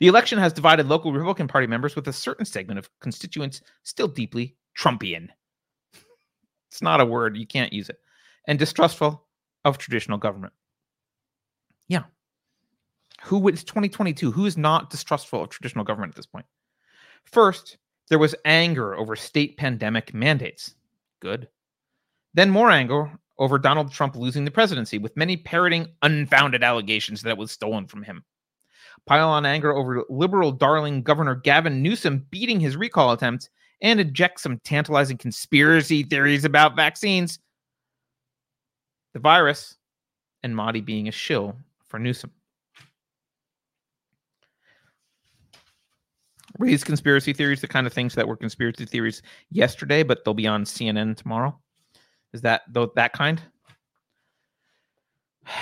S1: The election has divided local Republican Party members with a certain segment of constituents still deeply Trumpian. It's not a word, you can't use it. And distrustful of traditional government. Yeah. Who it's 2022? Who is not distrustful of traditional government at this point? First, there was anger over state pandemic mandates. Good. Then more anger over Donald Trump losing the presidency, with many parroting unfounded allegations that it was stolen from him. Pile on anger over liberal darling Governor Gavin Newsom beating his recall attempts and inject some tantalizing conspiracy theories about vaccines. The virus and Moty being a shill for Newsom. Raise conspiracy theories, the kind of things that were conspiracy theories yesterday, but they'll be on CNN tomorrow. Is that that kind? *sighs*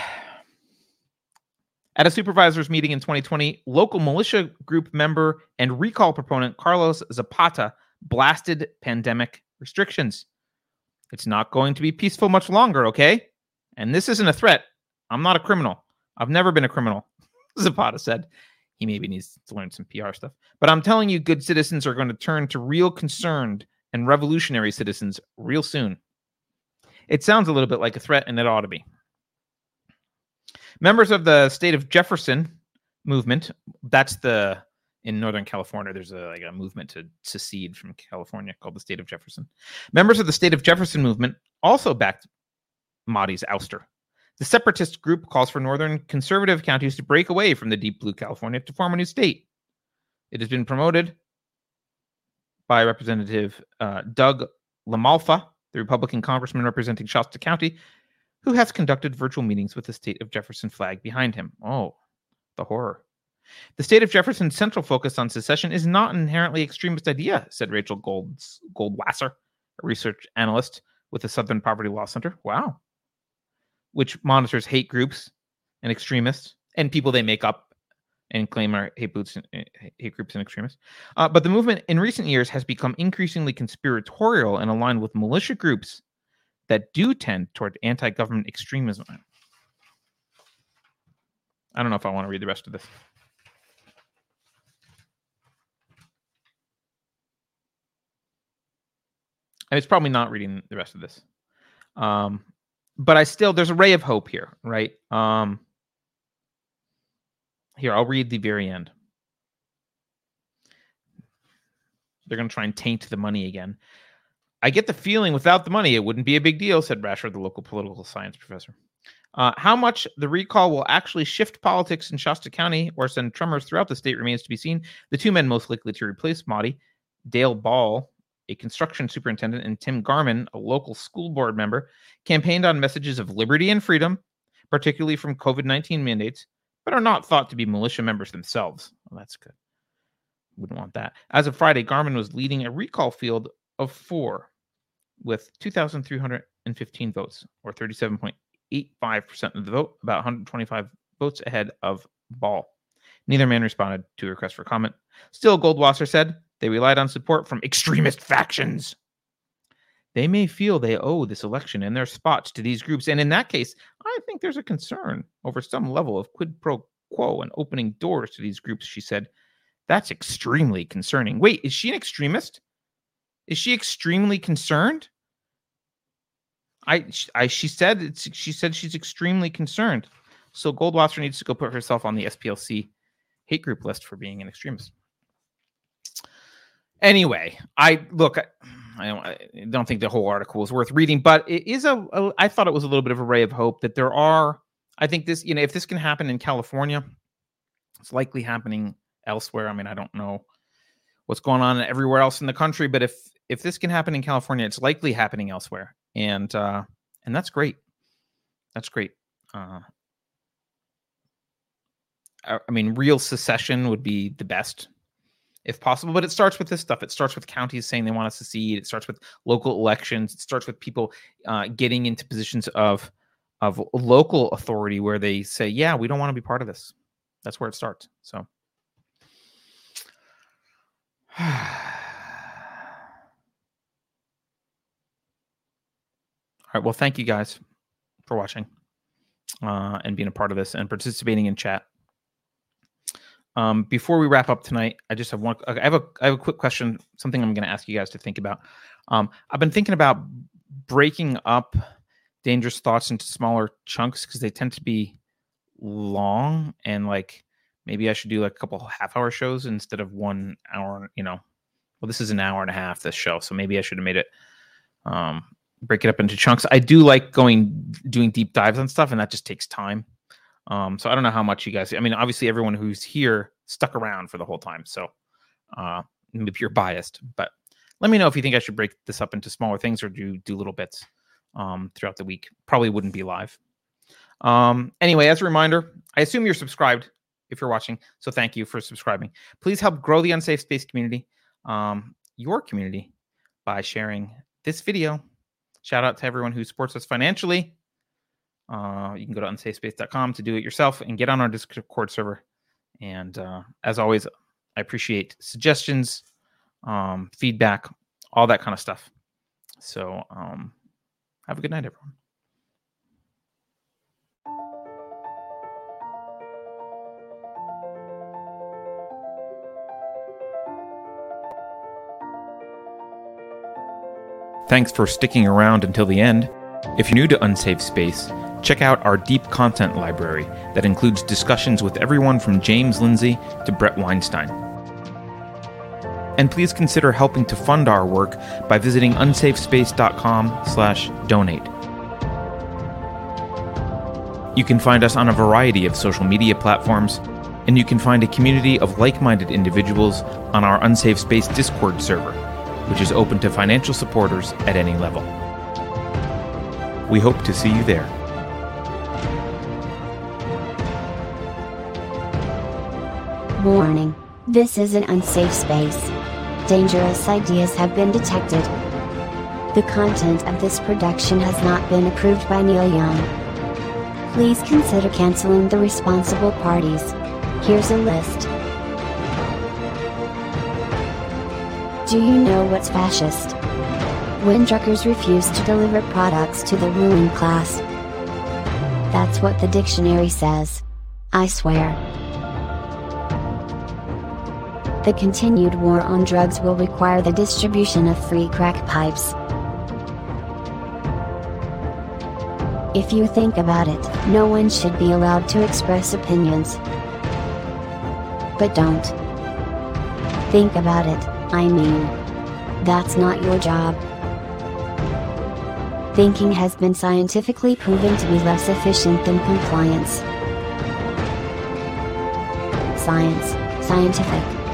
S1: At a supervisors meeting in 2020, local militia group member and recall proponent Carlos Zapata blasted pandemic restrictions. It's not going to be peaceful much longer, okay? And this isn't a threat. I'm not a criminal. I've never been a criminal, *laughs* Zapata said. He maybe needs to learn some PR stuff. But I'm telling you, good citizens are going to turn to real concerned and revolutionary citizens real soon. It sounds a little bit like a threat, and it ought to be. Members of the state of Jefferson movement, that's the in Northern California, there's a like a movement to secede from California called the state of Jefferson. Members of the state of Jefferson movement also backed Moty's ouster. The separatist group calls for northern conservative counties to break away from the deep blue California to form a new state. It has been promoted by Representative uh, Doug LaMalfa, the Republican congressman representing Shasta County, who has conducted virtual meetings with the state of Jefferson flag behind him. Oh, the horror. The state of Jefferson's central focus on secession is not an inherently extremist idea, said Rachel Golds, Goldwasser, a research analyst with the Southern Poverty Law Center. Wow. Which monitors hate groups and extremists and people they make up and claim are hate, boots and, eh, hate groups and extremists. Uh, but the movement in recent years has become increasingly conspiratorial and aligned with militia groups that do tend toward anti government extremism. I don't know if I want to read the rest of this. it's probably not reading the rest of this. Um, but I still there's a ray of hope here, right? Um, here, I'll read the very end. They're going to try and taint the money again. I get the feeling without the money, it wouldn't be a big deal, said Brasher, the local political science professor. Uh, how much the recall will actually shift politics in Shasta County or send tremors throughout the state remains to be seen. The two men most likely to replace Moty, Dale Ball, a construction superintendent, and Tim Garman, a local school board member, campaigned on messages of liberty and freedom, particularly from COVID 19 mandates, but are not thought to be militia members themselves. Well, that's good. Wouldn't want that. As of Friday, Garman was leading a recall field of four with 2,315 votes, or 37.85% of the vote, about 125 votes ahead of Ball. Neither man responded to a request for comment. Still, Goldwasser said they relied on support from extremist factions. They may feel they owe this election and their spots to these groups. And in that case, I think there's a concern over some level of quid pro quo and opening doors to these groups, she said. That's extremely concerning. Wait, is she an extremist? Is she extremely concerned? I, I she said it's, she said she's extremely concerned. So Goldwasser needs to go put herself on the SPLC hate group list for being an extremist. Anyway, I look. I don't, I don't think the whole article is worth reading, but it is a, a. I thought it was a little bit of a ray of hope that there are. I think this, you know, if this can happen in California, it's likely happening elsewhere. I mean, I don't know what's going on everywhere else in the country, but if if this can happen in California, it's likely happening elsewhere, and uh, and that's great. That's great. Uh, I mean, real secession would be the best if possible. But it starts with this stuff. It starts with counties saying they want to secede. It starts with local elections. It starts with people uh, getting into positions of of local authority where they say, "Yeah, we don't want to be part of this." That's where it starts. So. *sighs* All right. Well, thank you guys for watching uh, and being a part of this and participating in chat. Um, before we wrap up tonight, I just have one. I have a I have a quick question. Something I'm going to ask you guys to think about. Um, I've been thinking about breaking up dangerous thoughts into smaller chunks because they tend to be long and like maybe I should do like a couple half hour shows instead of one hour. You know, well, this is an hour and a half this show, so maybe I should have made it um, break it up into chunks. I do like going doing deep dives on stuff, and that just takes time. Um, so I don't know how much you guys. I mean, obviously everyone who's here stuck around for the whole time, so uh, maybe you're biased. But let me know if you think I should break this up into smaller things or do do little bits um, throughout the week. Probably wouldn't be live. Um, anyway, as a reminder, I assume you're subscribed if you're watching. So thank you for subscribing. Please help grow the unsafe space community, um, your community, by sharing this video. Shout out to everyone who supports us financially. Uh, you can go to unsafespace.com to do it yourself and get on our Discord server. And uh, as always, I appreciate suggestions, um, feedback, all that kind of stuff. So um, have a good night, everyone. Thanks for sticking around until the end. If you're new to Unsafe Space, Check out our deep content library that includes discussions with everyone from James Lindsay to Bret Weinstein. And please consider helping to fund our work by visiting unsafespace.com/donate. You can find us on a variety of social media platforms, and you can find a community of like-minded individuals on our Unsafe Space Discord server, which is open to financial supporters at any level. We hope to see you there.
S5: Warning. This is an unsafe space. Dangerous ideas have been detected. The content of this production has not been approved by Neil Young. Please consider canceling the responsible parties. Here's a list. Do you know what's fascist? When truckers refuse to deliver products to the ruling class. That's what the dictionary says. I swear. The continued war on drugs will require the distribution of free crack pipes. If you think about it, no one should be allowed to express opinions. But don't. Think about it, I mean. That's not your job. Thinking has been scientifically proven to be less efficient than compliance. Science, scientific,